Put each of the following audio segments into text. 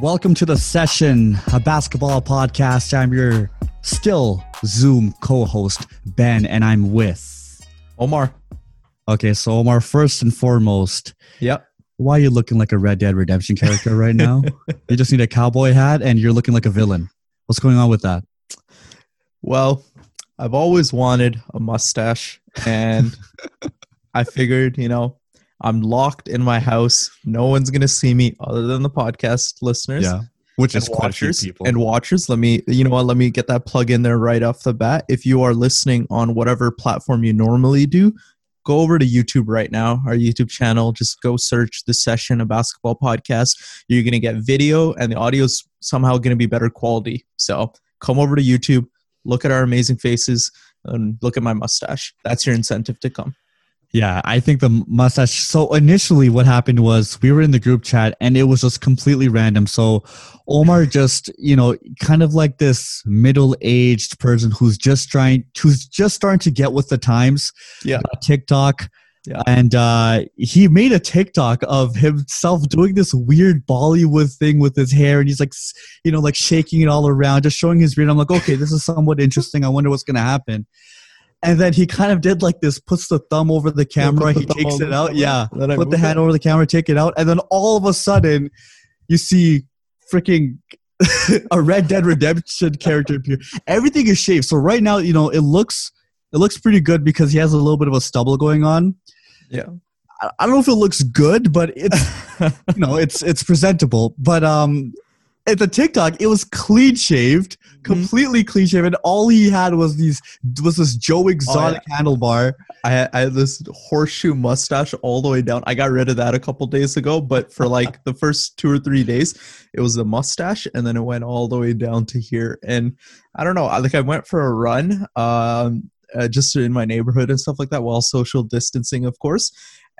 Welcome to the session, a basketball podcast. I'm your still Zoom co host, Ben, and I'm with Omar. Okay, so Omar, first and foremost, Yep. why are you looking like a Red Dead Redemption character right now? you just need a cowboy hat and you're looking like a villain. What's going on with that? Well, I've always wanted a mustache, and I figured, you know, I'm locked in my house. No one's gonna see me other than the podcast listeners. Yeah. which is quite a few watchers people. and watchers. Let me, you know what? Let me get that plug in there right off the bat. If you are listening on whatever platform you normally do, go over to YouTube right now, our YouTube channel. Just go search the session of basketball podcast. You're gonna get video, and the audio is somehow gonna be better quality. So come over to YouTube, look at our amazing faces, and look at my mustache. That's your incentive to come. Yeah, I think the mustache. So initially, what happened was we were in the group chat and it was just completely random. So Omar just, you know, kind of like this middle-aged person who's just trying, who's just starting to get with the times. Yeah. got TikTok. Yeah. And uh, he made a TikTok of himself doing this weird Bollywood thing with his hair, and he's like, you know, like shaking it all around, just showing his beard. I'm like, okay, this is somewhat interesting. I wonder what's gonna happen. And then he kind of did like this, puts the thumb over the camera, the he thumb takes it out, camera, yeah, put the hand it. over the camera, take it out, and then all of a sudden, you see freaking a Red Dead Redemption character appear. Everything is shaved, so right now, you know, it looks it looks pretty good because he has a little bit of a stubble going on. Yeah. I I don't know if it looks good, but it's you know it's it's presentable. But um, at the TikTok, it was clean shaved, completely clean shaven. All he had was these was this Joe Exotic handlebar. I had, I had this horseshoe mustache all the way down. I got rid of that a couple days ago, but for like the first two or three days, it was the mustache, and then it went all the way down to here. And I don't know, I like I went for a run, um, uh, just in my neighborhood and stuff like that, while social distancing, of course.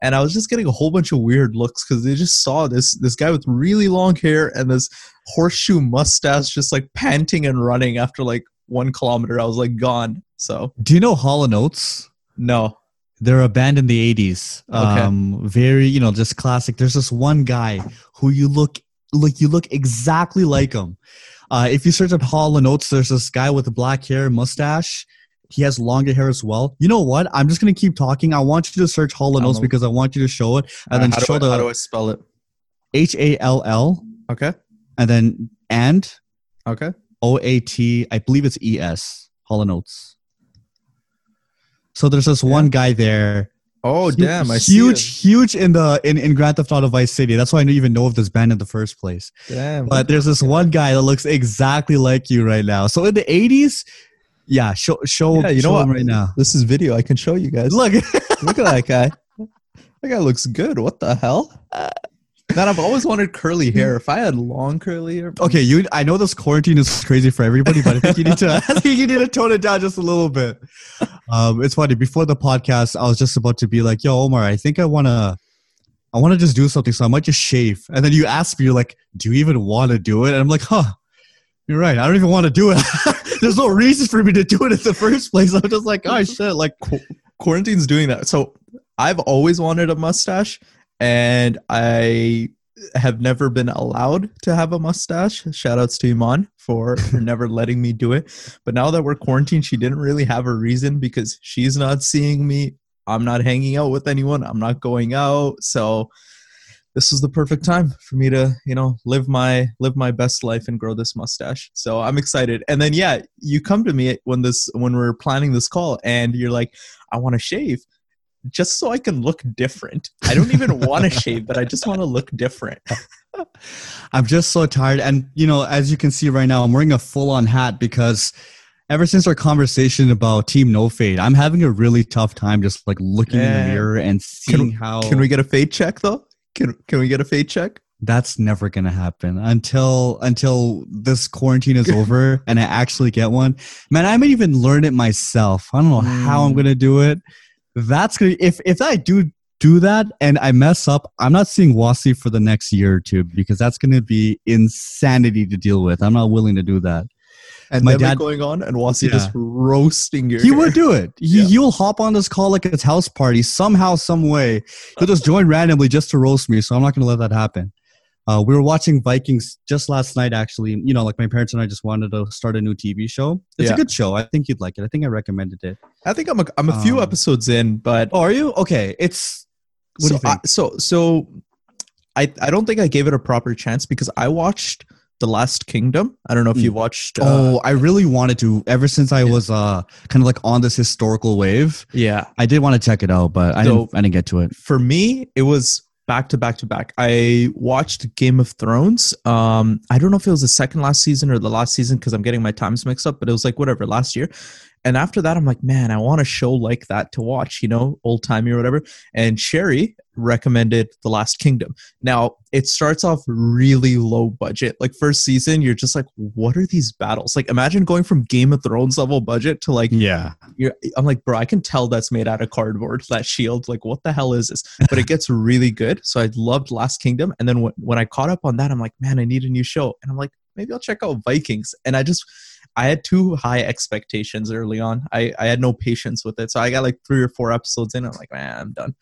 And I was just getting a whole bunch of weird looks because they just saw this this guy with really long hair and this horseshoe mustache, just like panting and running after like one kilometer. I was like gone. So Do you know Hall and Oates? no, They're a band in the 80s. Okay. Um, very, you know, just classic. There's this one guy who you look like you look exactly like him. Uh, if you search up Hall and Oates, there's this guy with black hair, mustache. He has longer hair as well. You know what? I'm just gonna keep talking. I want you to search Hall and Oates because I want you to show it, and then show I- how do I spell it? H A L L, Okay. and then and Okay. O A T. I believe it's E S. Hall and Oates. So there's this one guy there Oh Hu- damn! I see huge, huge in the in, in Grand Theft Auto Vice City. That's why I didn't even know of this band in the first place. Damn. But there's this one guy that looks exactly like you right now. So in the '80s, yeah, show show, Yeah, you know show what? him right now. this is video. I can show you guys. Look, Look at that guy. That guy looks good. What the hell? Man, I've always wanted curly hair. If I had long curly hair, okay, you. I know this quarantine is crazy for everybody, but I think you need to. I think you need to tone it down just a little bit. Um, it's funny. Before the podcast, I was just about to be like, "Yo, Omar, I think I wanna." I want to just do something, so I might just shave. And then you ask me, you're like, "Do you even want to do it?" And I'm like, "Huh, you're right. I don't even want to do it. There's no reason for me to do it in the first place. I'm just like, oh shit, like quarantine's doing that. So I've always wanted a mustache, and I have never been allowed to have a mustache. Shout outs to Iman for, for never letting me do it. But now that we're quarantined, she didn't really have a reason because she's not seeing me. I'm not hanging out with anyone. I'm not going out. So this was the perfect time for me to, you know, live my live my best life and grow this mustache. So I'm excited. And then yeah, you come to me when this when we're planning this call and you're like, I want to shave just so I can look different. I don't even want to shave, but I just want to look different. I'm just so tired. And you know, as you can see right now, I'm wearing a full-on hat because ever since our conversation about Team No Fade, I'm having a really tough time just like looking in the mirror and seeing how Can we get a fade check though? Can can we get a fade check? that's never gonna happen until until this quarantine is over and I actually get one. Man, I might even learn it myself. I don't know how I'm Mm. gonna do it. That's gonna if if I do do that and I mess up, I'm not seeing Wasi for the next year or two because that's gonna be insanity to deal with. I'm not willing to do that. And My dad- going on and Wasi Yeah. just roasting your He hair. would do it. He, Yeah. He'll hop on this call like it's Houseparty somehow, some way. He'll just join randomly just to roast me. So I'm not gonna let that happen. Uh, we were watching Vikings just last night, actually. You know, like my parents and I just wanted to start a new TV show. It's Yeah. a good show. I think you'd like it. I think I recommended it. I think I'm a, I'm a few Um, episodes in, but Oh, are you? Okay. It's. So, you? I, so so I I don't think I gave it a proper chance because I watched The Last Kingdom. I don't know if you Mm. watched. Uh, oh, I really wanted to. Ever since I Yeah. was uh kind of like on this historical wave, yeah. I did want to check it out, but I So- didn't. I didn't get to it. For me, it was back to back to back. I watched Game of Thrones. Um, I don't know if it was the second last season or the last season because I'm getting my times mixed up, but it was like whatever last year. And after that, I'm like, man, I want a show like that to watch, you know, old timey or whatever. And Sherry recommended The Last Kingdom. Now, it starts off really low budget. Like, first season, you're just like, what are these battles? Like, imagine going from Game of Thrones level budget to like, Yeah. you're, I'm like, bro, I can tell that's made out of cardboard, that shield. Like, what the hell is this? But it gets really good. So I loved Last Kingdom. And then when, when I caught up on that, I'm like, man, I need a new show. And I'm like, maybe I'll check out Vikings. And I just, I had too high expectations early on. I, I had no patience with it. So I got like three or four episodes in. I'm like, man, I'm done.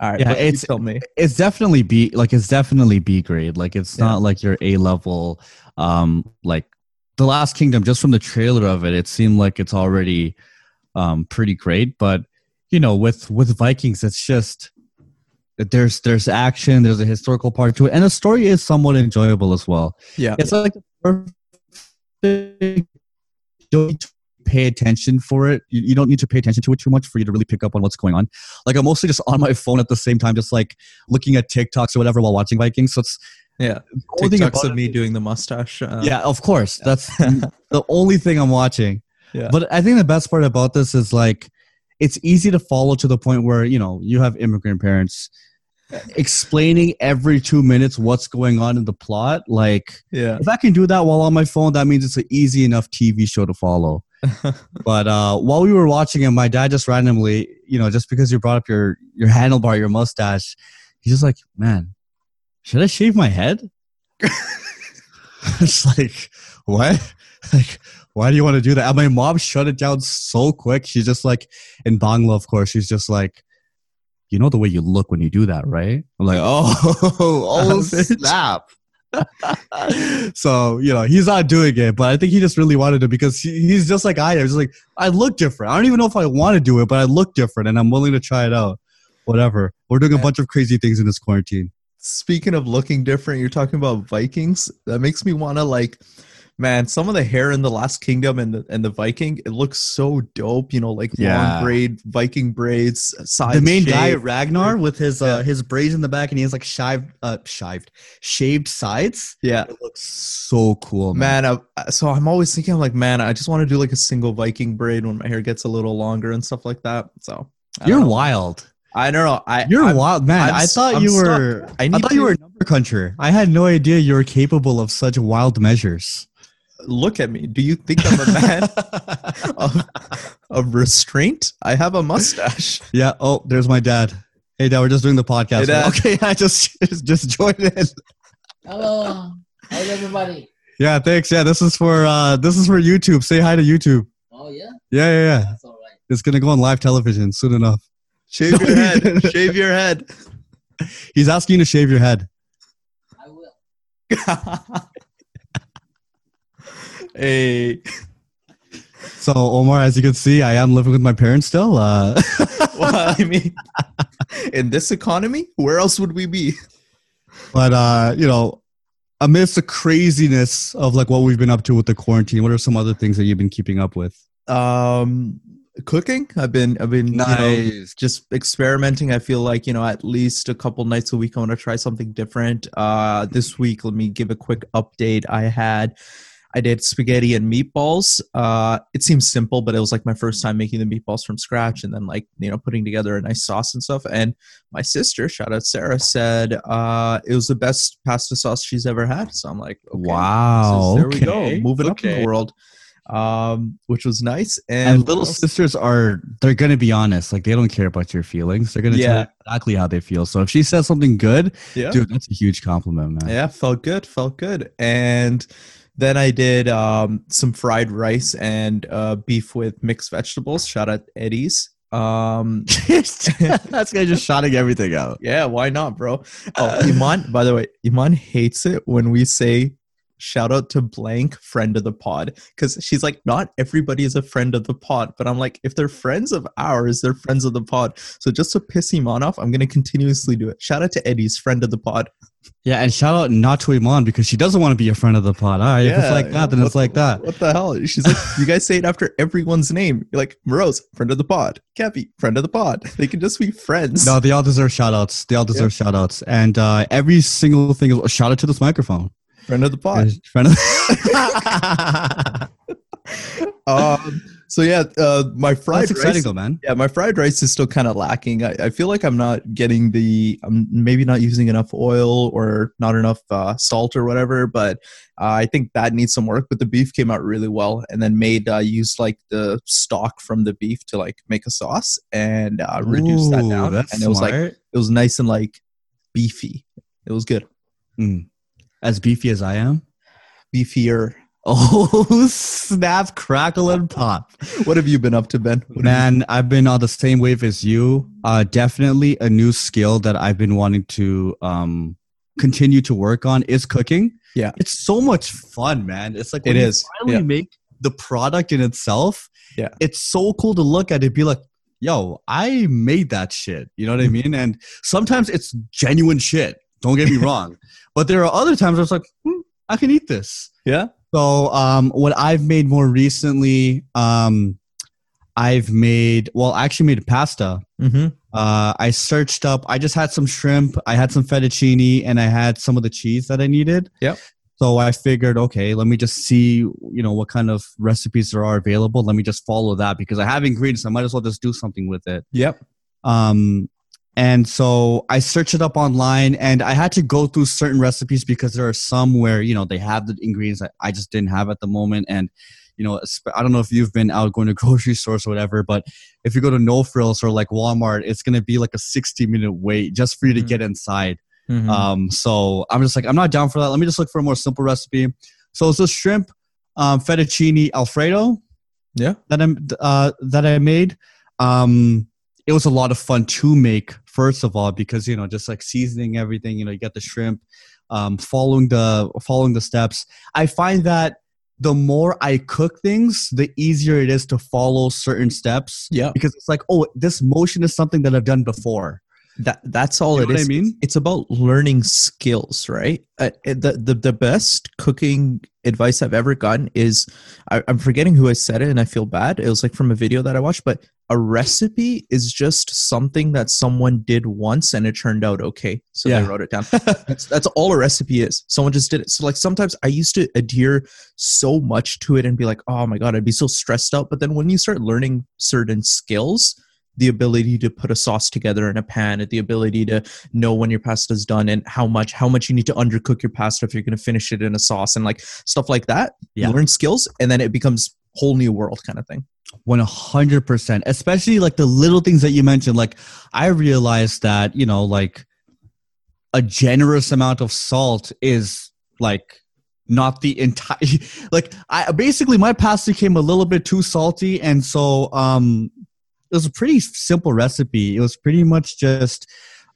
All right. Yeah, it's- tell me. it's definitely B like it's definitely B grade. Like it's Yeah. not like your A level. Um, like the Last Kingdom. Just from the trailer of it, it seemed like it's already um pretty great. But you know, with with Vikings, it's just there's there's action. There's a historical part to it, and the story is somewhat enjoyable as well. Yeah. It's like the perfect. You don't pay attention for it. You, you don't need to pay attention to it too much for you to really pick up on what's going on. Like I'm mostly just on my phone at the same time, just like looking at TikToks or whatever while watching Vikings. So it's Yeah. the TikToks of me doing the mustache. Uh, yeah, of course. That's the only thing I'm watching. Yeah. But I think the best part about this is like it's easy to follow to the point where, you know, you have immigrant parents explaining every two minutes what's going on in the plot. Like Yeah. if I can do that while on my phone, that means it's an easy enough TV show to follow. but uh, while we were watching it, my dad just randomly, you know, just because you brought up your your handlebar, your mustache, he's just like, "Man, should I shave my head?" it's like, what? Like, why do you want to do that? And my mom shut it down so quick. She's just like, in Bangla, of course, she's just like, you know the way you look when you do that, right? I'm like, oh, oh, snap. so you know he's not doing it, but I think he just really wanted to because he, he's just like I am. He's like I look different. I don't even know if I want to do it, but I look different, and I'm willing to try it out. Whatever. We're doing a bunch of crazy things in this quarantine. Speaking of looking different, you're talking about Vikings. That makes me want to like, man, some of the hair in the Last Kingdom and the and the Viking, it looks so dope. You know, like Yeah. long braid Viking braids, side the main guy. Ragnar with his uh, his braids in the back, and he has like shaved, uh, shaved, shaved sides. Yeah, It looks so cool, man. man. I, so I'm always thinking, I'm like, man, I just want to do like a single Viking braid when my hair gets a little longer and stuff like that. So I You're wild. I don't know. I You're I'm- wild, man. I'm I thought I'm you stuck. were. I I, thought you were a number cruncher. I had no idea you were capable of such wild measures. Look at me. Do you think I'm a man of, of restraint? I have a mustache. Yeah. Oh, there's my dad. Hey, dad. We're just doing the podcast. Hey, Okay, I just just, just joined in. Hello. How's everybody? Yeah, thanks. Yeah, this is for uh this is for YouTube. Say hi to YouTube. Oh yeah, Yeah, yeah, yeah. that's all right. It's gonna go on live television soon enough. Shave your head. Shave your head. He's asking you to shave your head. I will. Hey. So Omar, as you can see, I am living with my parents still. Uh, Well, I mean, in this economy, where else would we be? but uh, you know, amidst the craziness of like what we've been up to with the quarantine, what are some other things that you've been keeping up with? Um, cooking. I've been, I've been, you know, just experimenting. I feel like you know, at least a couple nights a week, I want to try something different. Uh, this week, let me give a quick update. I had. I did spaghetti and meatballs. Uh, it seems simple, but it was like my first time making the meatballs from scratch, and then like you know putting together a nice sauce and stuff. And my sister, shout out Sarah, said uh, it was the best pasta sauce she's ever had. So I'm like, okay, wow. is- there we go, moving up in the world, um, which was nice. And, And little sisters are they're gonna be honest. Like they don't care about your feelings. They're gonna tell you exactly how they feel. So if she says something good, yeah, dude, that's a huge compliment, man. yeah, felt good, felt good. And then I did um, some fried rice and uh, beef with mixed vegetables. Shout out Eddie's. Um, That's guy just shouting everything out. yeah, why not, bro? Oh, Iman. By the way, Iman hates it when we say shout out to blank friend of the pod because she's like, not everybody is a friend of the pod, but I'm like, if they're friends of ours, they're friends of the pod. So just to piss Iman off, I'm gonna continuously do it. Shout out to Eddie's friend of the pod. Yeah, and shout out not to Iman because she doesn't want to be a friend of the pod. All right, if it's like that, then what it's like that. What the hell? She's like, you guys say it after everyone's name. You're like, Morose, friend of the pod. Cappy, friend of the pod. They can just be friends. No, they all deserve shout outs. They all deserve shout outs. And uh, every single thing is shout out to this microphone. Friend of the pod. Friend of- the- um, so yeah, uh, my fried That's exciting rice. though, man. Yeah, my fried rice is still kind of lacking. I, I feel like I'm not getting the, I'm maybe not using enough oil or not enough uh, salt or whatever. But uh, I think that needs some work. But the beef came out really well, and then made uh, used like the stock from the beef to like make a sauce and uh, reduce that down. And it was like it was nice and like beefy. It was good, Mm. as beefy as I am. beefier. Oh, snap, crackle, and pop. What have you been up to, Ben? What Man, I've been on the same wave as you. Uh, definitely a new skill that I've been wanting to um, continue to work on is cooking. Yeah. It's so much fun, man. It's like It when you is, finally yeah. make the product in itself. Yeah. It's so cool to look at it, be like, yo, I made that shit. You know what I mean? And sometimes it's genuine shit. Don't get me wrong. But there are other times where it's like, hmm, I can eat this. yeah. So um, what I've made more recently, um, I've made well, I actually made pasta. Mm-hmm. Uh, I searched up. I just had some shrimp. I had some fettuccine, and I had some of the cheese that I needed. Yep. So I figured, okay, let me just see, you know, what kind of recipes there are available. Let me just follow that because I have ingredients. I might as well just do something with it. Yep. Um, and so I searched it up online and I had to go through certain recipes because there are some where, you know, they have the ingredients that I just didn't have at the moment. And, you know, I don't know if you've been out going to grocery stores or whatever, but if you go to No Frills or like Walmart, it's going to be like a 60 minute wait just for you to Mhm. get inside. Mhm. Um, so I'm just like, I'm not down for that. Let me just look for a more simple recipe. So it's a shrimp, um, fettuccine Alfredo yeah. that I uh, that I made. Um, it was a lot of fun to make. First of all, because you know, just like seasoning everything. You know, you get the shrimp, um, following the following the steps. I find that the more I cook things, the easier it is to follow certain steps Yeah. because it's like, oh, this motion is something that I've done before. That that's all You it know what is. I mean? It's about learning skills, right? Uh, the, the the best cooking advice I've ever gotten is I, I'm forgetting who I said it, and I feel bad. It was like from a video that I watched, but a recipe is just something that someone did once and it turned out okay, so Yeah. they wrote it down. that's that's all a recipe is. Someone just did it. So like sometimes I used to adhere so much to it and be like, oh my god, I'd be so stressed out. But then when you start learning certain skills, the ability to put a sauce together in a pan, the ability to know when your pasta is done and how much how much you need to undercook your pasta if you're going to finish it in a sauce and like stuff like that. Yeah. Learn skills and then it becomes whole new world kind of thing. One hundred percent, especially like the little things that you mentioned. Like I realized that you know, like a generous amount of salt is like not the entire. Like I basically my pasta came a little bit too salty, and so um, was a pretty simple recipe. It was pretty much just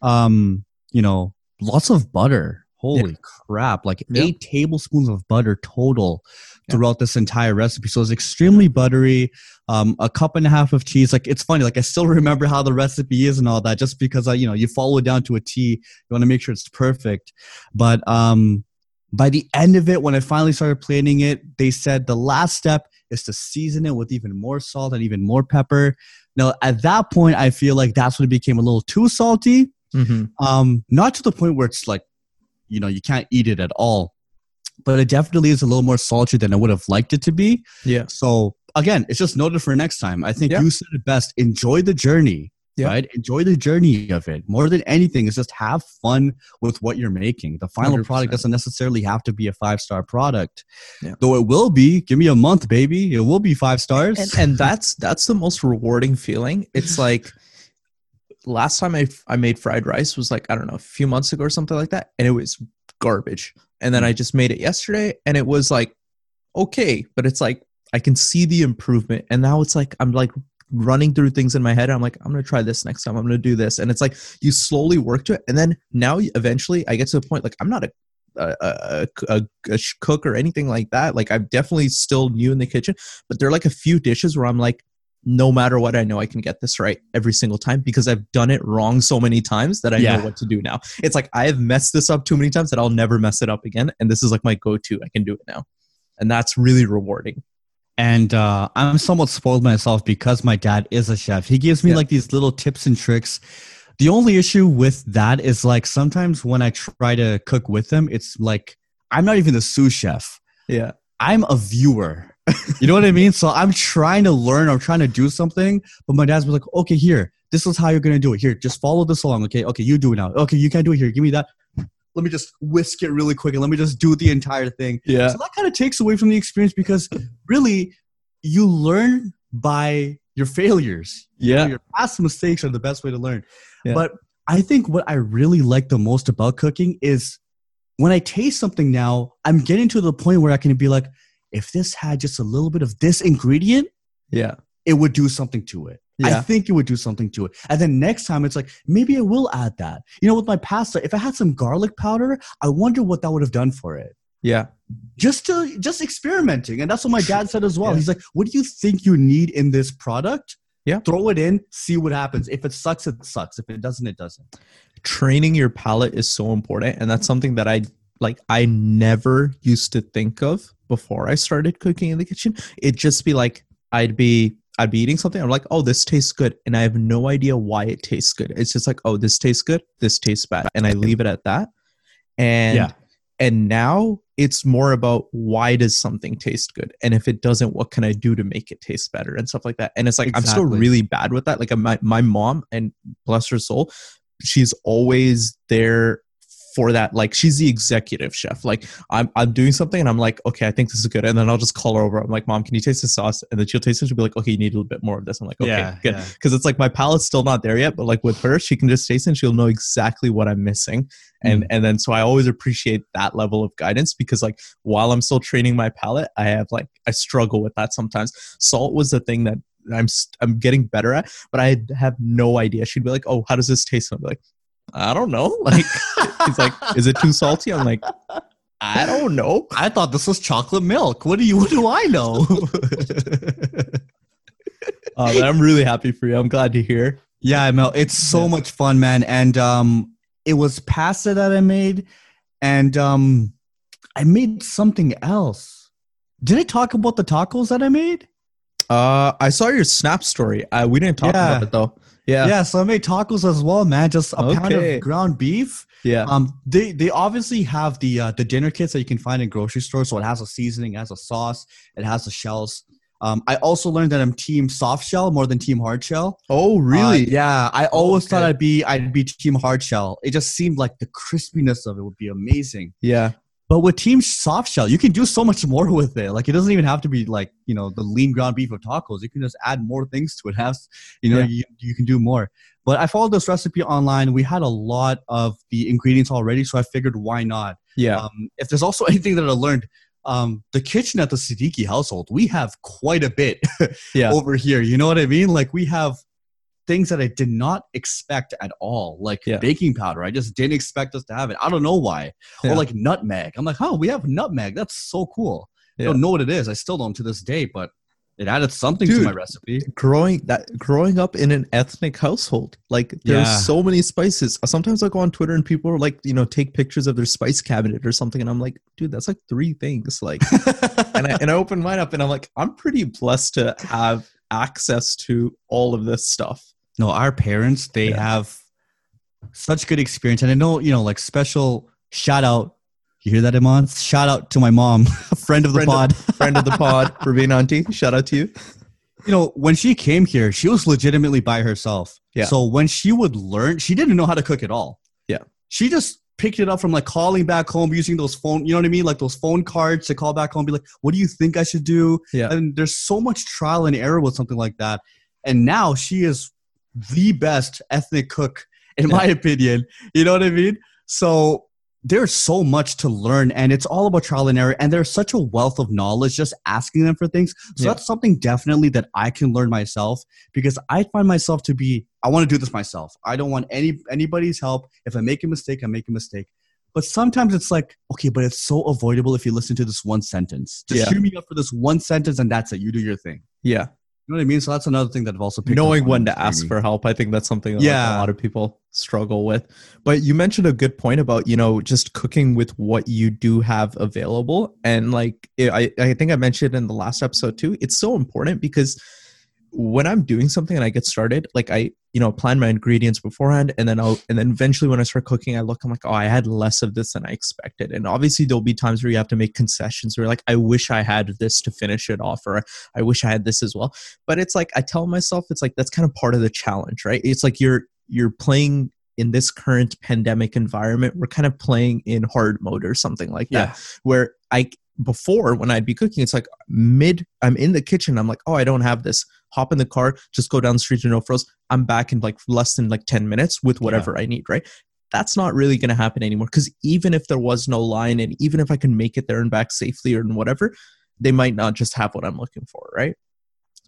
um, you know, lots of butter. Holy crap! Like Yeah. eight tablespoons of butter total Yeah. throughout this entire recipe. So it's extremely buttery. Um, a cup and a half of cheese. Like it's funny. Like I still remember how the recipe is and all that, just because I, you know, you follow it down to a T. You want to make sure it's perfect. But um, by the end of it, when I finally started planning it, they said the last step is to season it with even more salt and even more pepper. Now, at that point, I feel like that's when it became a little too salty Mm-hmm. um not to the point where it's like you know you can't eat it at all but it definitely is a little more salty than i would have liked it to be Yeah. so again it's just noted for next time i think Yeah. you said it best enjoy the journey Yeah. right? Enjoy the journey of it. More than anything is just have fun with what you're making. The final 100%. product doesn't necessarily have to be a five star product. Yeah. though it will be give me a month baby. It will be five stars. And, and that's that's the most rewarding feeling. It's like last time I, I made fried rice was like i don't know a few months ago or something like that and it was garbage. And then mm. i just made it yesterday and it was like okay but it's like i can see the improvement and now it's like i'm like running through things in my head. I'm like, I'm gonna try this next time. I'm gonna do this, and it's like you slowly work to it, and then now eventually I get to the point like I'm not a a, a, a, cook or anything like that. Like I'm definitely still new in the kitchen, but there are like a few dishes where I'm like, no matter what, I know I can get this right every single time because I've done it wrong so many times that I Yeah. know what to do now. It's like I have messed this up too many times that I'll never mess it up again, and this is like my go-to. I can do it now, and that's really rewarding. And uh, I'm somewhat spoiled myself because my dad is a chef. He gives me Yeah. like these little tips and tricks. The only issue with that is like sometimes when I try to cook with him, it's like I'm not even the sous chef. Yeah, I'm a viewer. You know what I mean? So I'm trying to learn, I'm trying to do something, but my dad's like, okay, here, this is how you're gonna do it. Here, just follow this along. Okay, okay, you do it now. Okay, you can't do it here. Give me that. Let me just whisk it really quick and let me just do the entire thing. yeah, So that kind of takes away from the experience because really you learn by your failures. Yeah, your past mistakes are the best way to learn. Yeah. But I think what I really like the most about cooking is when I taste something now, I'm getting to the point where I can be like, if this had just a little bit of this ingredient, yeah, it would do something to it. I think it would do something to it. And then next time it's like, maybe I will add that. You know, with my pasta, if I had some garlic powder, I wonder what that would have done for it. Yeah, just to just experimenting. And that's what my dad said as well. Yeah. he's like what do you think you need in this product? Yeah. throw it in see what happens. If it sucks it sucks. If it doesn't it doesn't. Training your palate is so important. And that's something that i like i never used to think of before i started cooking in the kitchen. It'd just be like i'd be i'd be eating something i'm like oh this tastes good and i have no idea why it tastes good. It's just like oh this tastes good this tastes bad and i leave it at that. And Yeah. and now it's more about why does something taste good and if it doesn't what can i do to make it taste better and stuff like that. And it's like i'm still really bad with that. Like uh, my, my mom and bless her soul she's always there for that like she's the executive chef. Like i'm i'm doing something and i'm like okay i think this is good. And then i'll just call her over. I'm like mom can you taste the sauce? And then she'll taste it. She'll be like okay you need a little bit more of this. I'm like okay Yeah, good. yeah. because it's like my palate's still not there yet but like with her she can just taste it and she'll know exactly what i'm missing. And mm. and then so i always appreciate that level of guidance because like while i'm still training my palate i have like i struggle with that sometimes. Salt was the thing that i'm i'm getting better at but i have no idea. She'd be like oh how does this taste? And i'd be like i don't know. Like he's like is it too salty? I'm like i don't know. I thought this was chocolate milk. What do you what do i know? Uh, i'm really happy for you. I'm glad to hear. Yeah Mel, it's so Yeah. much fun man. And um it was pasta that i made and um i made something else. Did i talk about the tacos that i made? Uh i saw your snap story. Uh, we didn't talk Yeah. about it though yeah yeah so i made tacos as well man just a pound of ground beef yeah Um, they they obviously have the uh, the dinner kits that you can find in grocery stores. So it has a seasoning, it has a sauce, it has the shells. Um, I also learned that I'm team soft shell more than team hard shell. oh really Uh, yeah, I always thought I'd be I'd be team hard shell. It just seemed like the crispiness of it would be amazing. yeah But with team soft shell, you can do so much more with it. Like it doesn't even have to be like you know the lean ground beef of tacos. You can just add more things to it. Have you know Yeah. you, you can do more. But I followed this recipe online. We had a lot of the ingredients already, so I figured why not. yeah Um, if there's also anything that I learned, um, the kitchen at the Siddiqui household, we have quite a bit yeah over here. You know what I mean? Like we have things that I did not expect at all, like Yeah. baking powder. I just didn't expect us to have it. I don't know why. Yeah. Or like nutmeg. I'm like, oh, we have nutmeg. That's so cool. I don't know what it is. I still don't to this day, but it added something to my recipe. growing that growing up in an ethnic household like there's Yeah. so many spices sometimes i go on twitter and people are like you know take pictures of their spice cabinet or something and i'm like dude that's like three things like and I, and I open mine up and i'm like i'm pretty blessed to have access to all of this stuff no, our parents, they Yeah. have such good experience. And I know, you know, like special shout out. You hear that, Iman? Shout out to my mom, friend of the Friend of- pod. friend of the pod Ravine auntie shout out to you you know, when she came here, she was legitimately by herself. Yeah. So when she would learn, she didn't know how to cook at all. Yeah. She just picked it up from like calling back home using those phone, you know what I mean? Like those phone cards to call back home, be like, what do you think I should do? Yeah. And there's so much trial and error with something like that. And now she is the best ethnic cook, in my opinion. You know what I mean? So there's so much to learn and it's all about trial and error and there's such a wealth of knowledge just asking them for things so Yeah. that's something definitely that i can learn myself because i find myself to be i want to do this myself i don't want any anybody's help if i make a mistake i make a mistake but sometimes it's like okay but it's so avoidable if you listen to this one sentence just Yeah. shoot me up for this one sentence and that's it you do your thing Yeah. Know what i mean? So that's another thing that i've also picked knowing when to ask for help i think that's something that like, a lot of people struggle with. But you mentioned a good point about you know just cooking with what you do have available. And like i i think i mentioned in the last episode too it's so important because when i'm doing something and i get started like i you know plan my ingredients beforehand and then i'll and then eventually when i start cooking i look i'm like oh i had less of this than i expected. And obviously there'll be times where you have to make concessions where like i wish i had this to finish it off or i wish i had this as well. But it's like i tell myself it's like that's kind of part of the challenge right? It's like you're you're playing in this current pandemic environment we're kind of playing in hard mode or something like that yeah. where i before when i'd be cooking it's like mid i'm in the kitchen i'm like oh i don't have this. Hop in the car just go down the street to no frills i'm back in like less than like 10 minutes with whatever i need right? That's not really going to happen anymore because even if there was no line and even if i can make it there and back safely or whatever they might not just have what i'm looking for right?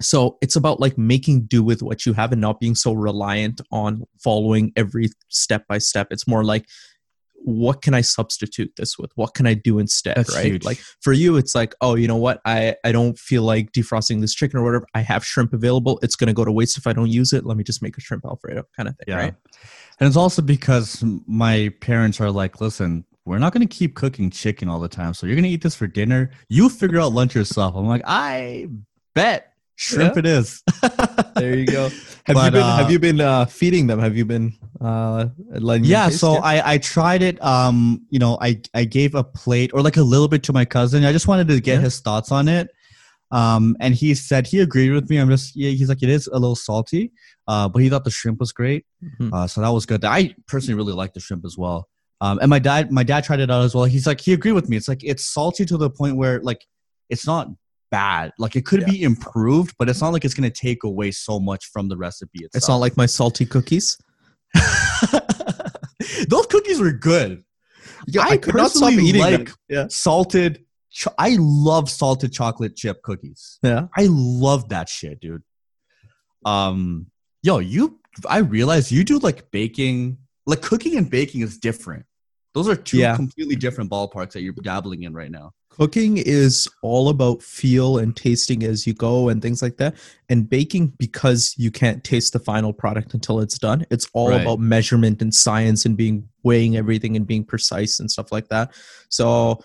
So it's about like making do with what you have and not being so reliant on following every step by step. It's more like what can i substitute this with what can i do instead That's right huge. like for you it's like oh you know what i i don't feel like defrosting this chicken or whatever i have shrimp available it's going to go to waste if i don't use it let me just make a shrimp alfredo kind of thing Yeah. right And it's also because my parents are like, listen, we're not going to keep cooking chicken all the time. So you're going to eat this for dinner. You figure out lunch yourself. I'm like, I bet shrimp Yeah. it is. there you go have you been uh, have you been uh feeding them have you been uh letting yeah. So it? I, I tried it. Um, you know, I, I gave a plate or like a little bit to my cousin. I just wanted to get Yeah. his thoughts on it. Um, and he said he agreed with me. I'm just, yeah, he's like, it is a little salty, uh, but he thought the shrimp was great. Mhm. Uh, so that was good. I personally really like the shrimp as well. Um, and my dad, my dad tried it out as well. He's like, he agreed with me. It's like it's salty to the point where like it's not bad. Like it could Yeah. be improved, but it's not like it's gonna take away so much from the recipe itself. it's not like my salty cookies those cookies were good. yeah, I could not stop eating like- them. yeah Salted. Cho- I love salted chocolate chip cookies. yeah I love that shit, dude. Um, yo, you. I realize you do like baking. Like cooking and baking is different. Those are two Yeah. completely different ballparks that you're dabbling in right now. Cooking is all about feel and tasting as you go and things like that and baking because you can't taste the final product until it's done it's all Right. about measurement and science and being weighing everything and being precise and stuff like that so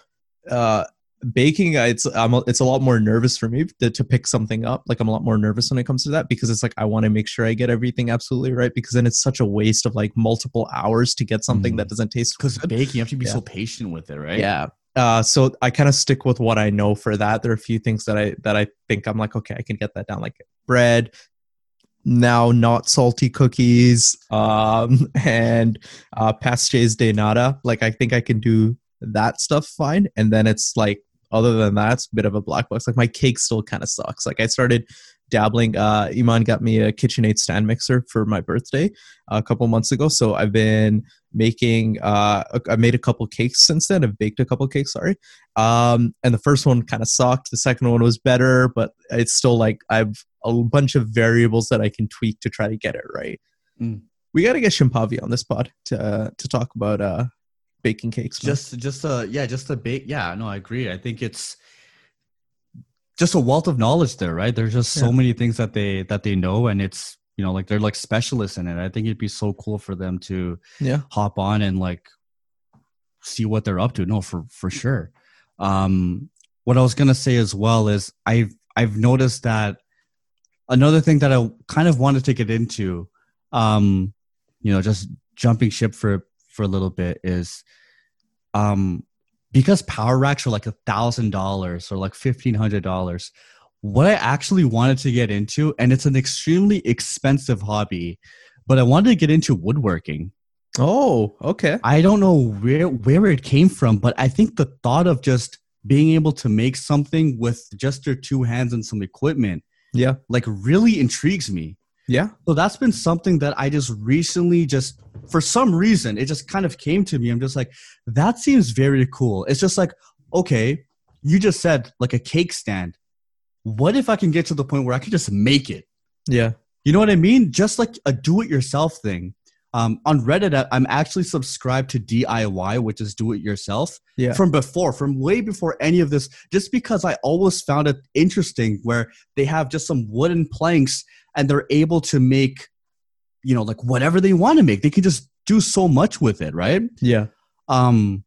uh baking it's I'm a, it's a lot more nervous for me to, to pick something up like i'm a lot more nervous when it comes to that because it's like i want to make sure i get everything absolutely right because then it's such a waste of like multiple hours to get something Mhm. that doesn't taste Because baking, you have to be Yeah. so patient with it, right? Yeah. Uh, so I kind of stick with what I know for that. There are a few things that I that I think I'm like, okay, I can get that down, like bread. Now, not salty cookies, um, and uh, de nata. Like I think I can do that stuff fine. And then it's like, other than that, it's a bit of a black box. Like my cake still kind of sucks. Like I started dabbling. Uh, Iman got me a KitchenAid stand mixer for my birthday a couple months ago. So I've been making uh i made a couple cakes since then i've baked a couple cakes sorry um and the first one kind of sucked the second one was better but it's still like i've a bunch of variables that i can tweak to try to get it right Mm. we got to get shimpavi on this pod to uh, to talk about uh baking cakes man. Just, just uh, yeah, just a bake. Yeah, no, I agree. I think it's just a wealth of knowledge there, right? There's just so Yeah. many things that they that they know, and it's you know like they're like specialists in it. I think it'd be so cool for them to yeah hop on and like see what they're up to. No, for for sure. Um, what I was gonna say as well is I've I've noticed that another thing that I kind of wanted to get into, um, you know, just jumping ship for for a little bit is, um, because power racks are like a thousand dollars or like fifteen hundred dollars. What I actually wanted to get into, and it's an extremely expensive hobby, but I wanted to get into woodworking. oh okay I don't know where where it came from, but I think the thought of just being able to make something with just your two hands and some equipment yeah like really intrigues me Yeah. So that's been something that I just recently just for some reason it just kind of came to me. I'm just like, that seems very cool. It's just like, okay, you just said like a cake stand. What if I can get to the point where I can just make it? Yeah. You know what I mean? Just like a do-it-yourself thing. Um, on Reddit, I'm actually subscribed to DIY, which is do-it-yourself Yeah. from before, from way before any of this, just because I always found it interesting where they have just some wooden planks and they're able to make, you know, like whatever they want to make. They can just do so much with it, right? Yeah. Um,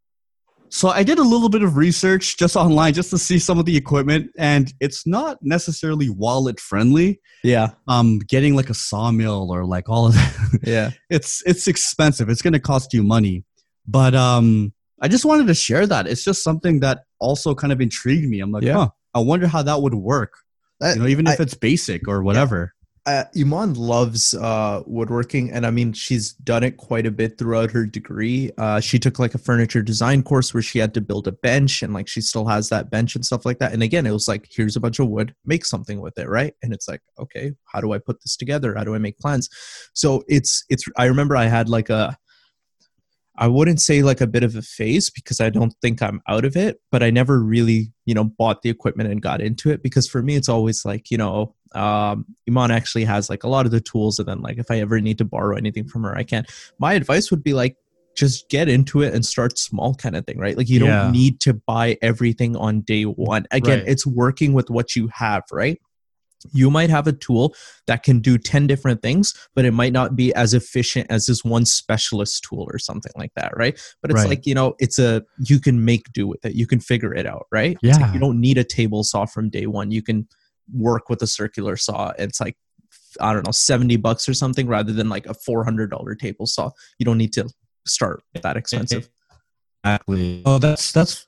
so I did a little bit of research just online just to see some of the equipment, and it's not necessarily wallet friendly. Yeah. Um, getting like a sawmill or like all of that, Yeah. it's it's expensive. It's going to cost you money. But um, I just wanted to share that. It's just something that also kind of intrigued me. I'm like, Yeah. huh, I wonder how that would work. Uh, You know, even if it's basic or whatever. Uh, Iman loves uh, woodworking, and I mean, she's done it quite a bit throughout her degree. Uh, she took like a furniture design course where she had to build a bench, and like she still has that bench and stuff like that. And again, it was like, here's a bunch of wood, make something with it, right? And it's like, okay, how do I put this together? How do I make plans? So it's it's. I remember I had like a. I wouldn't say like a bit of a phase because I don't think I'm out of it, but I never really, you know, bought the equipment and got into it because for me, it's always like, you know, um, Iman actually has like a lot of the tools, and then like if I ever need to borrow anything from her, I can. My advice would be like, just get into it and start small kind of thing, right? Like you Yeah. don't need to buy everything on day one. Again, Right. it's working with what you have, right? You might have a tool that can do 10 different things, but it might not be as efficient as this one specialist tool or something like that, right? But it's Right. like, you know, it's a, you can make do with it. You can figure it out, right? It's like Yeah. you don't need a table saw from day one. You can work with a circular saw. It's like, I don't know, 70 bucks or something rather than like a $400 table saw. You don't need to start that expensive. Exactly. Oh, that's that's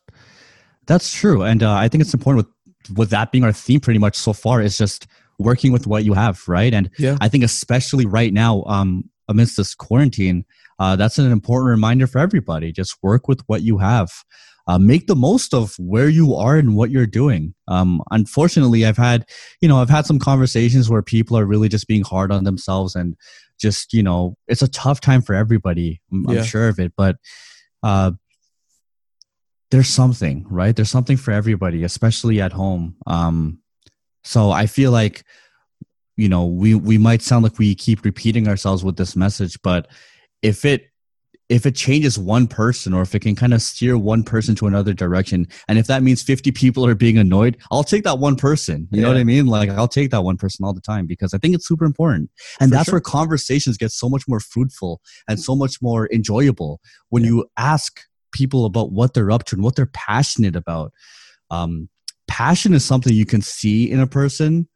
that's true, and uh, I think it's important with with that being our theme pretty much so far is just working with what you have, right? And Yeah. I think especially right now, um, amidst this quarantine, uh, that's an important reminder for everybody. Just work with what you have. Uh, make the most of where you are and what you're doing. Um, unfortunately, I've had, you know, I've had some conversations where people are really just being hard on themselves and just, you know, it's a tough time for everybody. I'm, I'm sure of it, but uh, there's something, right? There's something for everybody, especially at home. Um, so I feel like, you know, we we might sound like we keep repeating ourselves with this message, but if it if it changes one person or if it can kind of steer one person to another direction and if that means 50 people are being annoyed i'll take that one person. You know what i mean? Like i'll take that one person all the time because i think it's super important. And For that's sure. where conversations get so much more fruitful and so much more enjoyable when Yeah. you ask people about what they're up to and what they're passionate about. Um, passion is something you can see in a person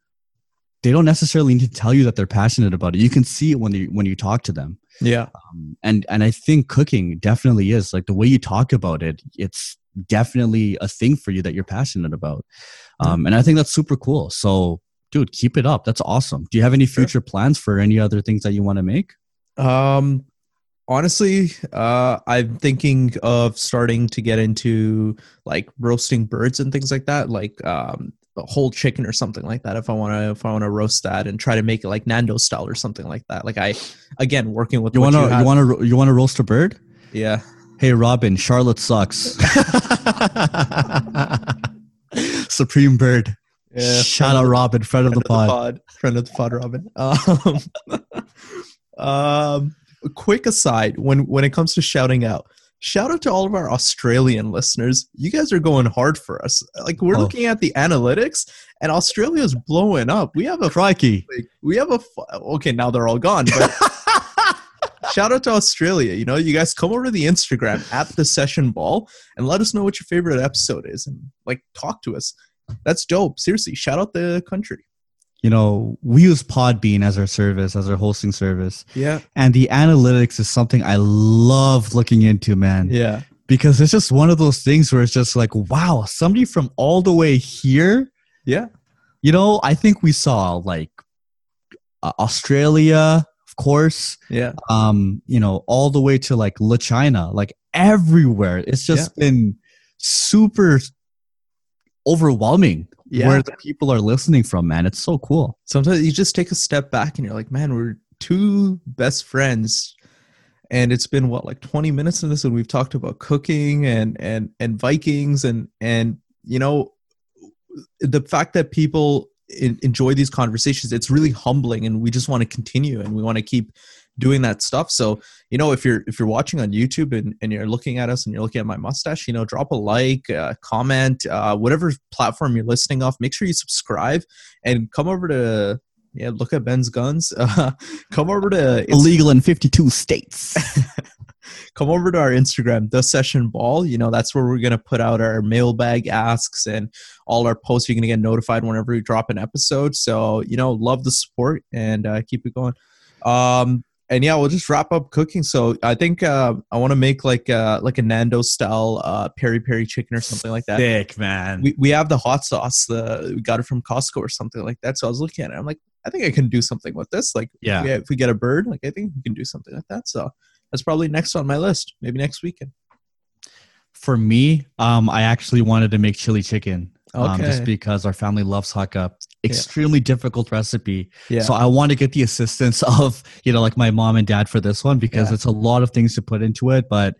they don't necessarily need to tell you that they're passionate about it you can see it when you when you talk to them Yeah. um, and and I think cooking definitely is like the way you talk about it. It's definitely a thing for you that you're passionate about, um, and I think that's super cool. So, dude, keep it up. That's awesome. Do you have any Sure. future plans for any other things that you want to make? Um, honestly, uh, I'm thinking of starting to get into like roasting birds and things like that, like um, whole chicken or something like that. If I want to, if I want to roast that and try to make it like Nando style or something like that. Like I, again, working with You want to you want to you want to roast a bird? yeah. Hey, Robin, Charlotte sucks. Supreme Bird. Yeah, Shout out Robin, friend of the pod. friend of the pod, Robin. Um, um, quick aside: when when it comes to shouting out, shout out to all of our Australian listeners. You guys are going hard for us. Like we're Oh. looking at the analytics, and Australia's blowing up. We have a Crikey. like, we have a okay now they're all gone, but. Shout out to Australia. You know, you guys come over to the Instagram at the session ball and let us know what your favorite episode is and like talk to us. That's dope. Seriously, shout out the country. You know, we use Podbean as our service, as our hosting service. Yeah. And the analytics is something I love looking into, man. Yeah. Because it's just one of those things where it's just like, wow, somebody from all the way here. Yeah. You know, I think we saw like uh, Australia, of course, Yeah. um, you know, all the way to like La China, like everywhere. It's just been super overwhelming Yeah. where the people are listening from, man. It's so cool. sometimes you just take a step back and you're like, man, we're two best friends. And it's been what, like 20 minutes in this, and we've talked about cooking and and and Vikings and and you know the fact that people en- enjoy these conversations, it's really humbling, and we just want to continue and we want to keep doing that stuff. So you know, if you're if you're watching on YouTube and, and you're looking at us and you're looking at my mustache, you know, drop a like, uh, comment, uh, whatever platform you're listening off. Make sure you subscribe and come over to yeah, look at Ben's guns. Uh, come over to Illegal in 52 states. come over to our Instagram, the session ball. You know, that's where we're gonna put out our mailbag asks and all our posts. You're gonna get notified whenever we drop an episode. So you know, love the support and uh, keep it going. Um, and yeah, we'll just wrap up cooking. So I think uh, I want to make like uh, like a Nando style uh, peri peri chicken or something like that. Thick, man. We, we have the hot sauce. The we got it from Costco or something like that. So I was looking at it. I'm like, I think I can do something with this. Like, Yeah. if we get a bird, like I think we can do something like that. So that's probably next on my list. Maybe next weekend. For me, um, I actually wanted to make chili chicken. Um, just because our family loves Hakka. Extremely difficult recipe. Yeah. So I want to get the assistance of, you know, like my mom and dad for this one because Yeah. it's a lot of things to put into it. But